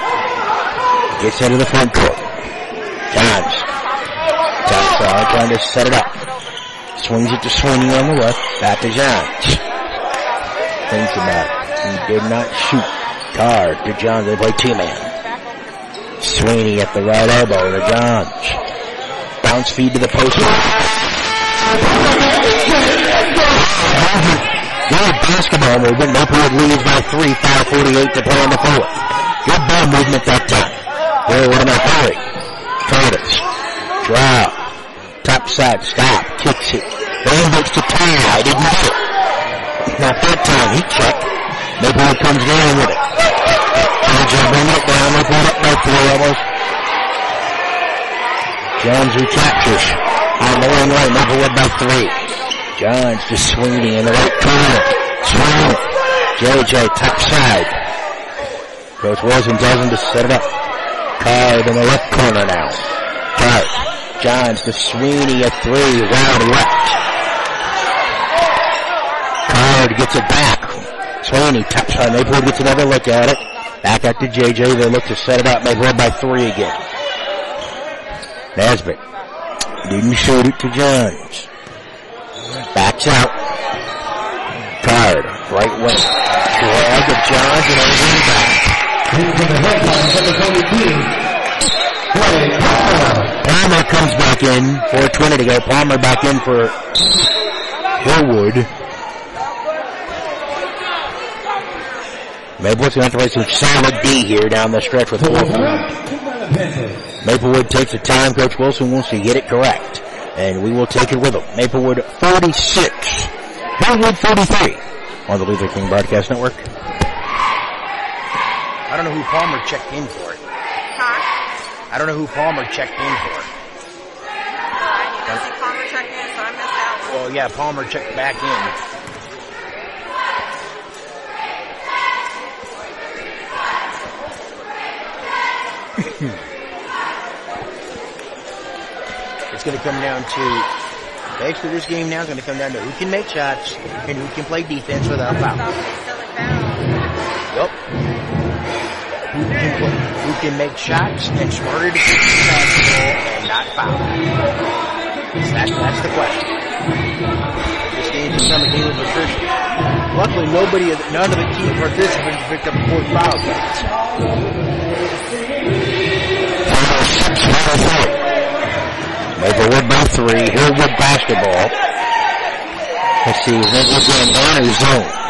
Gets into the front court. Johns. side, trying to set it up. Swings it to Sweeney on the left, back to Johns. Thinks about it. He did not shoot. Guard to Johns, they play two-man. Sweeney at the right elbow to Johns. Bounce feed to the post. Good basketball movement. Maplewood leads by three, 548 to play on the fourth. Good ball movement that time. Here, what am I hurry? Curtis. Drop. Top side, stop. Kicks it. Bamberg's to tie. Didn't get it. Now that time, he checked. Maplewood comes down with it. Georgia bringing it down. Maplewood up by three almost. Jones recaptures. On the wing right, Maplewood by three. Jones just swinging in the right corner. Swinging. JJ top side. Coach Wilson him to set it up. Card in the left corner now. Card. Johns to Sweeney at three. Round left. Card gets it back. Sweeney top side. Maplewood gets another look at it. Back out to JJ. They look to set it up. Maplewood by three again. Nesbitt. Didn't shoot it to Johns. Backs out. Card. Right wing. Drag of Johns and over back. Into the headlines number 22. Clay Palmer. Palmer comes back in. 420 to go. Palmer back in for Hillwood. Maplewood's going to have to play some solid D here down the stretch with Panthers. Maplewood takes the time. Coach Wilson wants to get it correct. And we will take it with him. Maplewood 46. Hillwood 43. On the Luther King Broadcast Network. I don't know who Palmer checked in for? I don't know who Palmer checked in for. I didn't see Palmer check in, so I missed out. Well, yeah, Palmer checked back in. it's going to come down to basically this game now is going to come down to who can make shots and who can play defense without foul. So they still in foul. Yep. Who can play, who can make shots and smarter to kick the basketball and not foul. That's, that's the question. This game's become a game of attrition. Luckily, nobody, none of the key participants picked up a fourth foul yet. Maplewood by three. Hillwood basketball. Let's see. Maplewood or zone.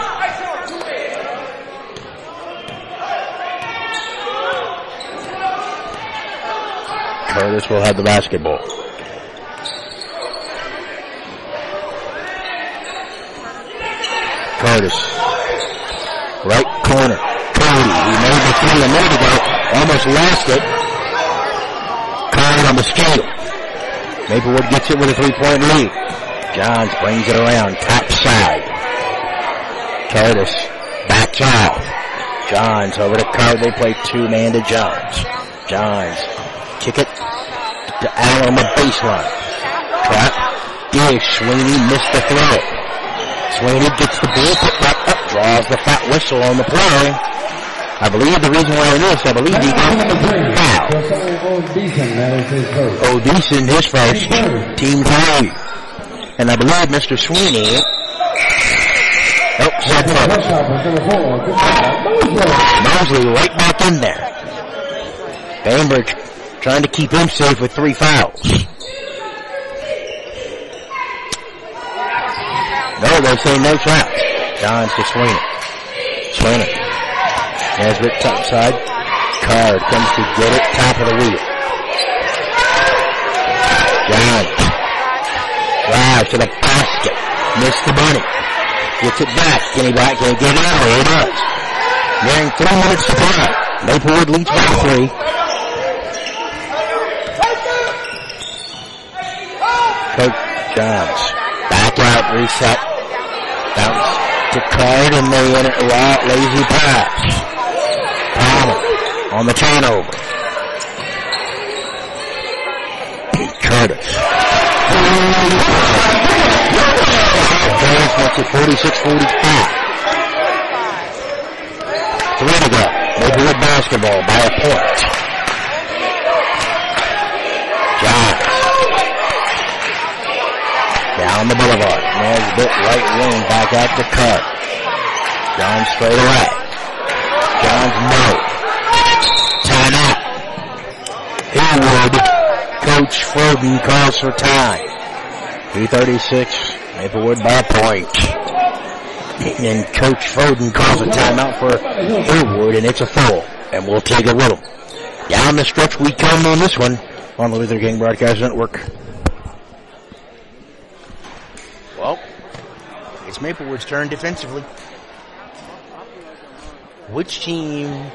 Curtis will have the basketball. Curtis. Right corner. Cody. He made the three a minute ago. Almost lost it. Card on the scale. Maplewood gets it with a three-point lead. Johns brings it around, top side. Curtis backs out. Johns over to Card. They play two-man to Johns. Johns kick it to Allen on the baseline. Trap. Dish. Sweeney missed the throw. Sweeney gets the ball, put back up, draws the fat whistle on the play. I believe the reason why it is, I believe he got three. foul. O'Deason, his first. Team three. And I believe Mr. Sweeney, oh, the head. Mosley right back in there. Bainbridge trying to keep him safe with three fouls. No, they say no fouls. Johns to Sweeney. Sweeney. Nesbitt top side. Card comes to get it, top of the wheel. John. Drive to the basket. Missed the bunny. Gets it back. Can he back? Can he get it out? He does. Nearing three minutes to play. Maplewood leads by three. Coach Johns. Back out, reset. Bounce to Card and they in it raw, lazy pass. Palmer on the turnover. Curtis. Curtis makes it 46-45. Three to go. Maplewood basketball by a point. Johns. Down the boulevard. Nesbitt right wing back out the cut. John straight away. John's no. Timeout. Hillwood. Coach Froden calls for time. 336. Maplewood by a point. And Coach Froden calls a timeout for Hillwood, and it's a full. And we'll take a little. Down the stretch we come on this one on the Luther King Broadcast Network. Well, it's Maplewood's turn defensively. Which team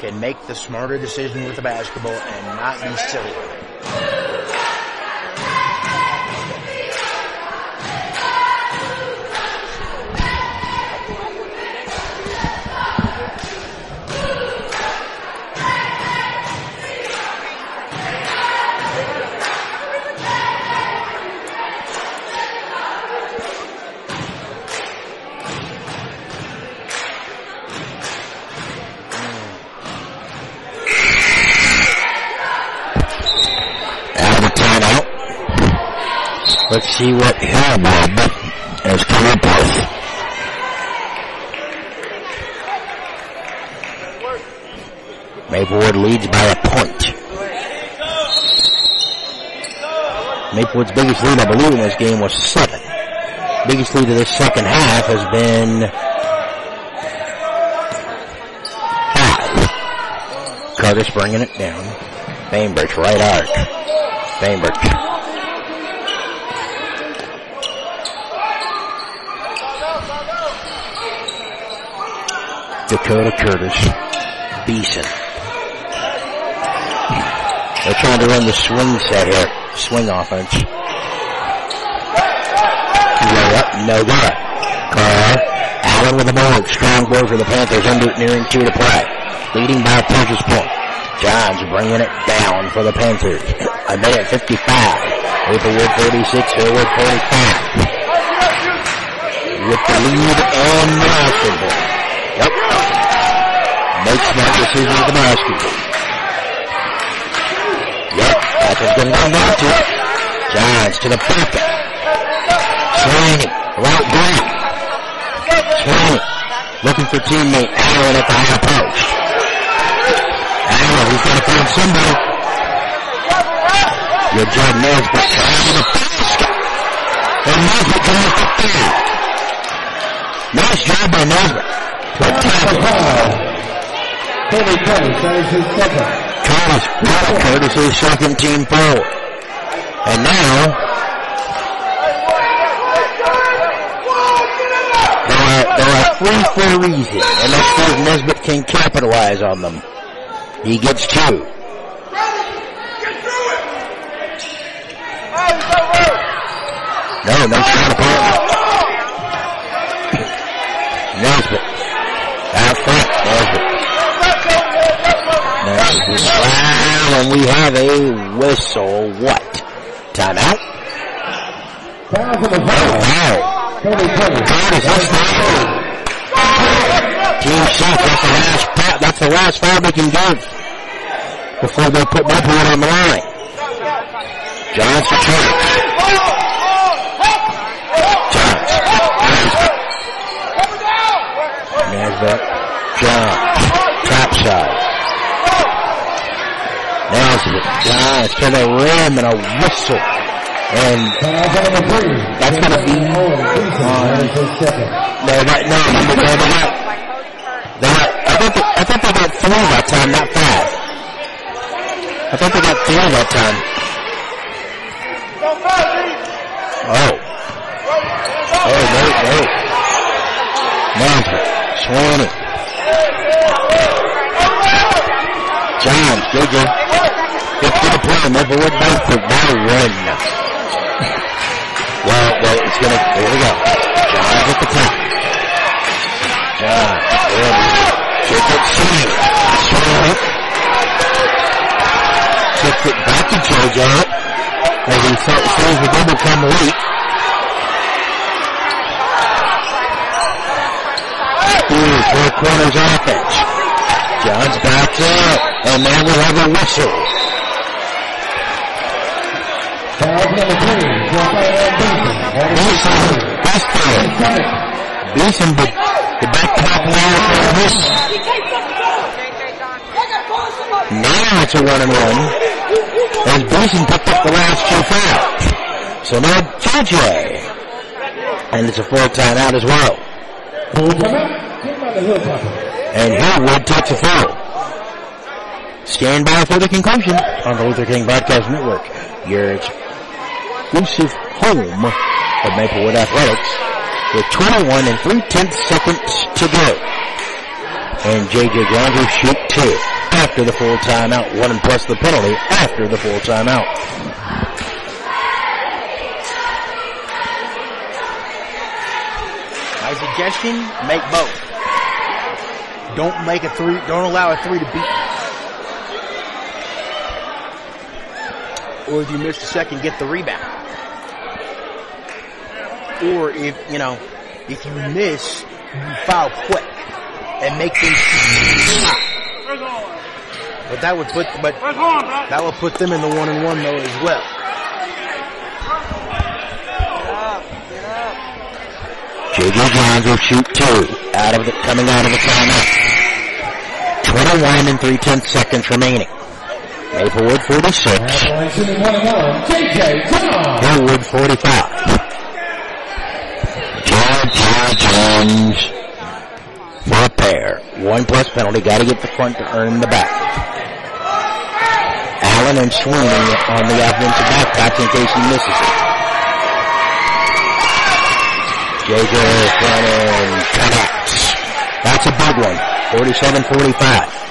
can make the smarter decision with the basketball and not be silly Let's see what Hillwood has come up with. Maplewood leads by a point. Maplewood's biggest lead, I believe, in this game was seven. Biggest lead of this second half has been five. Curtis bringing it down. Bainbridge, right arc. Bainbridge. Dakota Curtis. Beeson. They're trying to run the swing set here. Swing offense. Layup, no good. Carr. Allen with the ball. Strong ball for the Panthers. Under nearing two to play. Leading by a puncher's point. Johns bringing it down for the Panthers. A minute 55. Maplewood 36, Hillwood 45. With the lead and the. Yep. Make smart decisions with the basketball. Yep, going to come down to. Johns to the pocket. Slaney, right back. Slaney, looking for teammate Allen at the high post. Allen, he's got to find somebody. Good job, Nesbitt. Trying to the basket. And Nesbitt comes to third. Nice job by Nesbitt. Good tackle. Tony Curtis, that is his second. Curtis, Curtis's second team foul. And now, they are, they are free for a reason. And let's see if Nesbitt can capitalize on them. He gets two. No, no shot. Nesbitt. And we have a whistle. What? Timeout? Wow. Team shot, that's the last that's the last foul they can give before they put Maplewood on the line. Johnson Curtis. Johnson. Nesbitt. John. Top side. Nesbitt. Johns to the rim and a whistle. And. That's be uh, Beeson, that is his second. they got, no, they got, they got, I thought they, I thought they got three that time, not five. I thought they got three that time. Oh. Oh, no, no. Nesbitt. Sweeney. Johns, JJ. Gets to the play. Maplewood Bedford by one. Well, well, it's gonna, here we go. Johns at the top. Good. Kick it, swing. Swing it. Kicks it back to JJ. As he se- sees the double come late. Ooh, four corners offense. Johns backs up. And now we have a whistle. Foul number. Second. Beeson, the, the back-to-back winner for this. Now it's a one and one. As Beeson picked up the last two fouls. So now JJ. And it's a full timeout as well. And Hillwood takes a foul. Stand by for the conclusion on the Luther King Broadcast Network. Your exclusive home of Maplewood Athletics with 21 and 3 tenths seconds to go. And JJ Johns will shoot two after the full timeout. One and plus the penalty after the full timeout. My suggestion, make both. Don't make a three, don't allow a three to beat Or if you miss the second, get the rebound. Or if, you know, if you miss, you foul quick and make things But that would put, but that would put them in the one and one though as well. JJ Johns will shoot two out of the, coming out of the timeout. 21 and 3 tenths seconds remaining. Maplewood 46. Half-line shooting one and one. John. Hillwood 45. George Jones for a pair. One plus penalty. Got to get the front to earn the back. Allen and Sweeney on the offensive back. That's in case he misses it. JJ end connects. That's a big one. 47-45.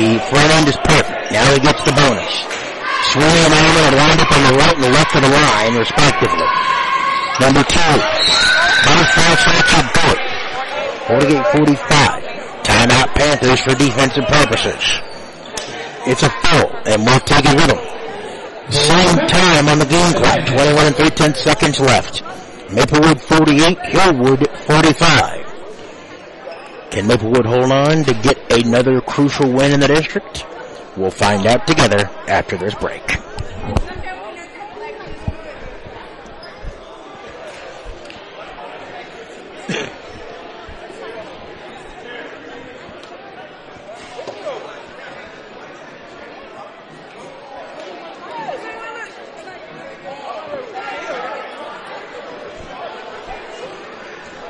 He front end is perfect. Now he gets the bonus. Sweeney and Allen are lined up on the right and the left of the line, respectively. Number two, shots are good. 48-45. Timeout Panthers for defensive purposes. It's a foul, and we'll take it with them. Same time on the game clock. 21 and 3 tenths seconds left. Maplewood 48, Hillwood 45. Can Maplewood hold on to get another crucial win in the district? We'll find out together after this break.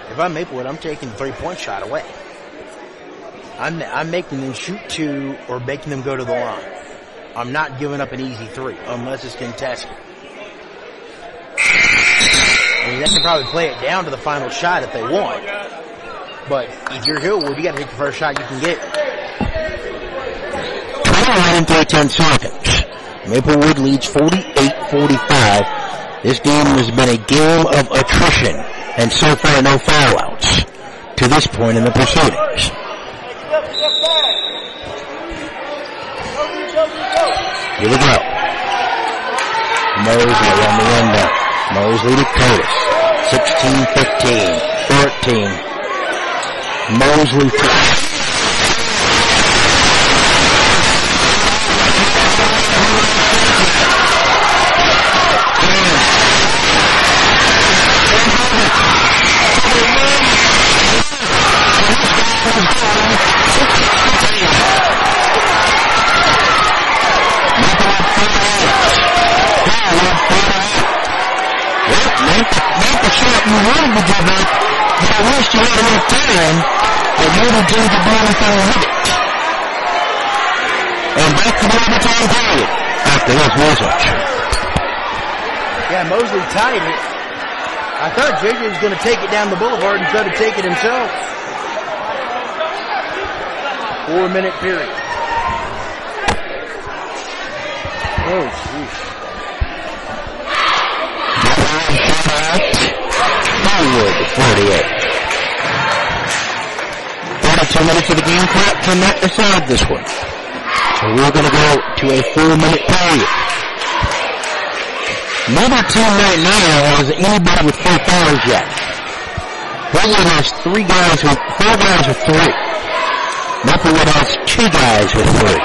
If I'm Maplewood, I'm taking the three point shot away. I'm, I'm making them shoot two or making them go to the line. I'm not giving up an easy three unless it's contested. I mean, they can probably play it down to the final shot if they want. But if you're Hillwood, you gotta take the first shot you can get. 21 and 3 10 seconds. Maplewood leads 48-45. This game has been a game of attrition and so far no foul outs to this point in the proceedings. Here we go. Mosley on the window. Mosley to Curtis. 16, 15, 14. Mosley to you wanted to give up, but I wish you had enough time, but you didn't do the do anything with it. And back to the overtime period after this message. Yeah, Mosley tied it. I thought JJ was going to take it down the boulevard and try to take it himself. Four minute period. Oh, jeez. Forward 48. 42 minutes of the game clock cannot decide this one. So we're going to go to a four minute period. Neither team right now has anybody with four fouls yet. Hillwood has three guys with, four guys with three. Maplewood has two guys with three.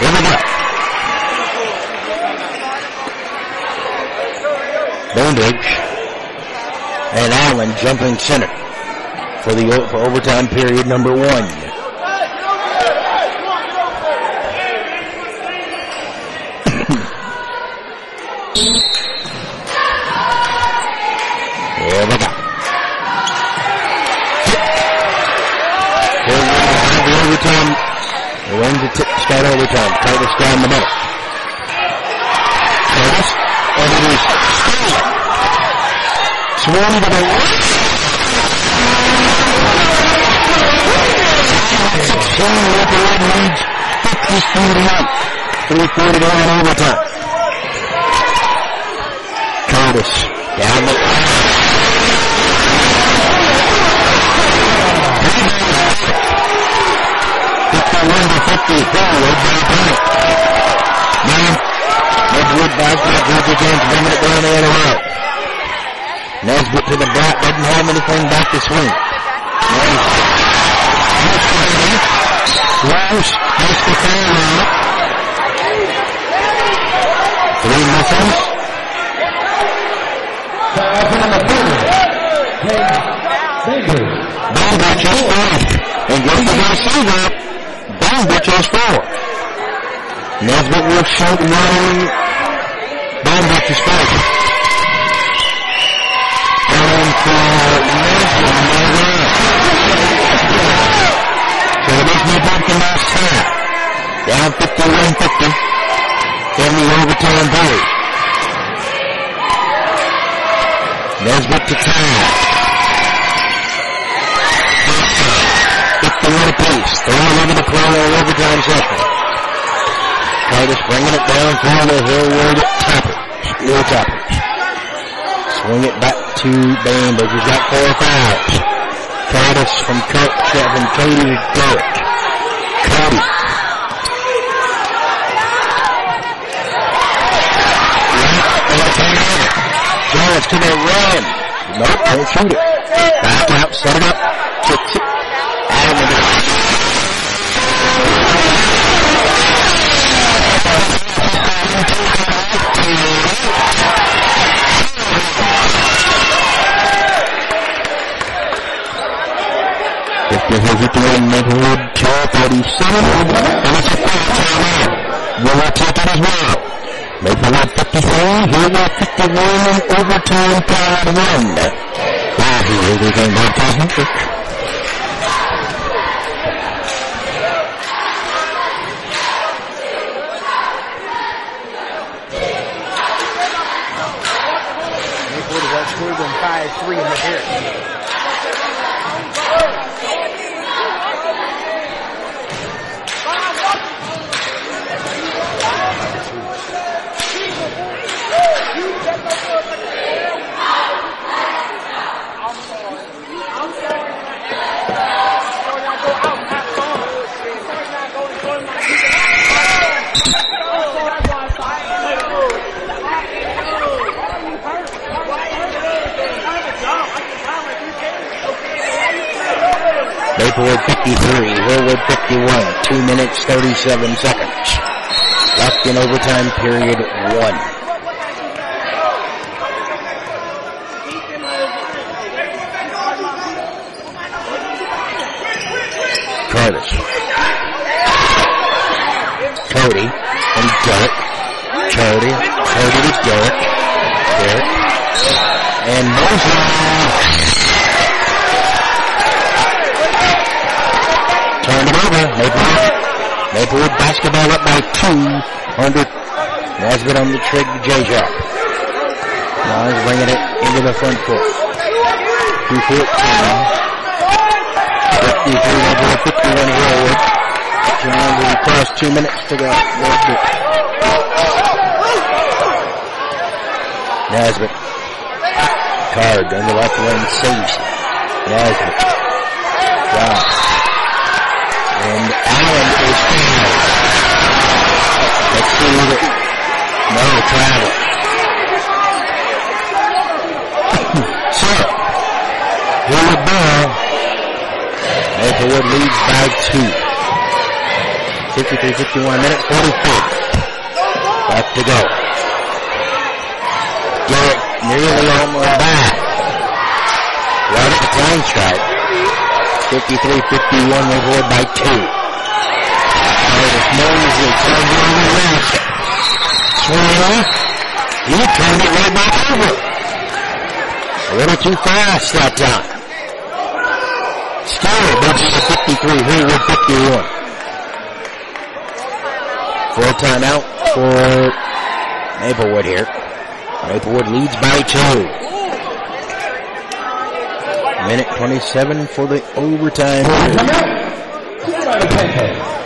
Here we go. Bainbridge and Allen jumping center for the for overtime period number one. Here we go. The overtime. Start overtime. Curtis down the middle. Curtis. Straight. Swarm to the right. Sixteen Ripper Red leads 53 340 to in overtime. Curtis down the Fifty-one to fifty-four, Edgewood basket, Georgia James bringing it down the other way. Nesbitt to the back, doesn't have anything back to swing. Rose, nice to foul on. Three misses. Foul for number 30. Bainbridge. Bainbridge has five. And going to that. Bainbridge has four. Nesbitt will shoot one. Bainbridge is five. Back in last half. Down 51-50 in the overtime period. Nesbitt to tie. 51 apiece. 311 to play on overtime session. Curtis bringing it down the Hillwood Tappers. Little Tappers. Swing it back to Bainbridge. He's got four fouls. Curtis from, Co- from Cody to Derek. Cody. Giants to their run. Nope, don't shoot it. Back out, set it up. The Maplewood, twelve forty-seven, and it's a foul timeout. Will take it as well. Maplewood fifty-three, Hillwood fifty-one, and overtime period one. Wow, he really came back to his Maplewood has outscored them 5-3 in the period. Maplewood 53, Hillwood 51, 2 minutes 37 seconds. Left in overtime period one. Curtis. Cody and Derek. Cody. Cody to Derek. Under Nesbitt on the trig to J-Jack. Now he's bringing it into the front court. 214. 53 Maplewood, 51 Hillwood. John will cross two minutes to go. Nesbitt. Card on the left wing saves. Nesbitt. Wow. And Allen is fouled. Let's see it, no travel. so, here we ball. Maplewood leads by two. 53-51 minute 45. Left to go. Garrett nearly almost back. Right at the line strike. 53-51 they hold by two. Curtis Mosley turns it over the basket. Swing. He turned it right back over. A little too fast that time. Still, Bucks 53, Hillwood 51. Full timeout for Maplewood here. Maplewood leads by two. Minute 27 for the overtime.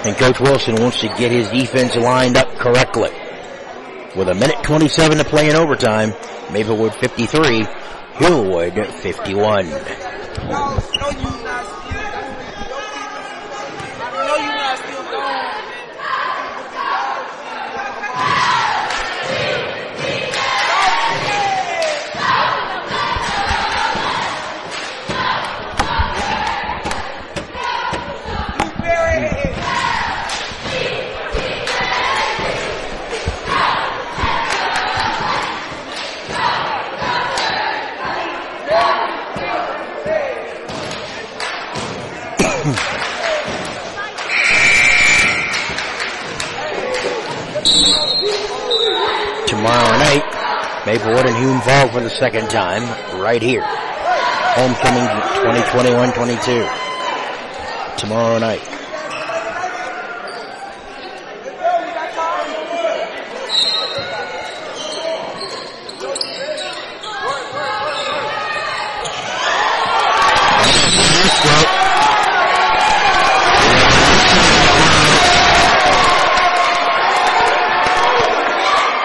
And Coach Wilson wants to get his defense lined up correctly. With a minute 27 to play in overtime, Maplewood 53, Hillwood 51. No, no, you not still. No, you not still gone. You very Tomorrow night, Maplewood and Hume-Fogg for the second time, right here. Homecoming 2021-22. Tomorrow night.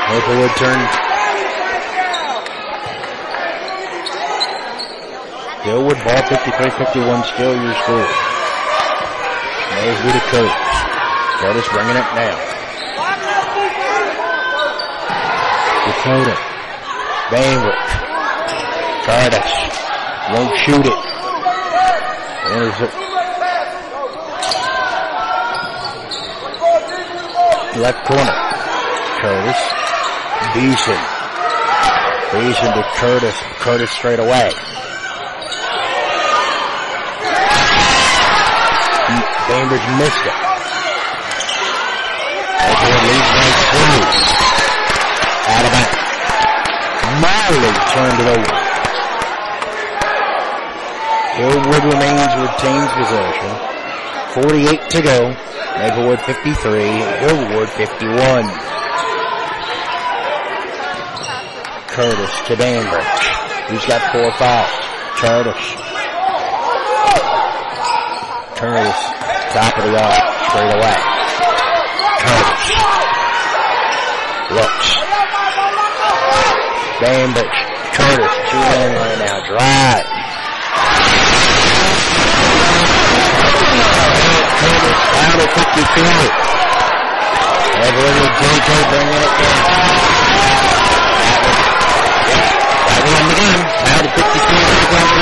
Maplewood turn. Hillwood ball 53-51 still your score. Mosby to coach. Curtis bringing it down. Dakota. Bainbridge. Curtis. Won't shoot it. There's it. Left corner. Curtis. Beeson. Beeson to Curtis. Curtis straight away. Bainbridge missed it. Edward leads by two. Out of bounds. Marley turned it over. Hillwood remains retains possession. 48 to go. Maplewood 53, Hillwood 51. Curtis to Bainbridge. He's got four fouls. Curtis. Curtis, top of the arc, straight away. Curtis. Looks. Bainbridge. Curtis, two-man line now. Drive. Curtis down to 52. Evelyn with JJ bringing it down. That one again. Down to 53. Back on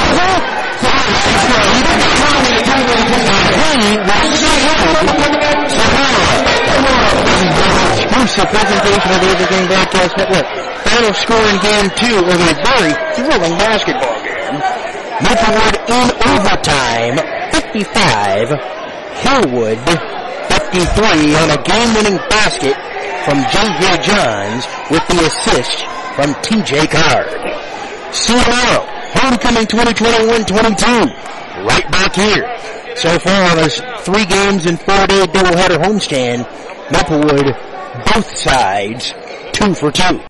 James. Exclusive presentation of the Evergreen Broadcast Network. Final score in game two of a very thrilling basketball game. Maplewood in overtime, 55. Hillwood, 53 on a game-winning basket from J.J. Johns with the assist from T.J. Card. See you tomorrow. Homecoming 2021-22. Right back here. So far, there's three games and four-day doubleheader homestand. Maplewood, both sides, two for two.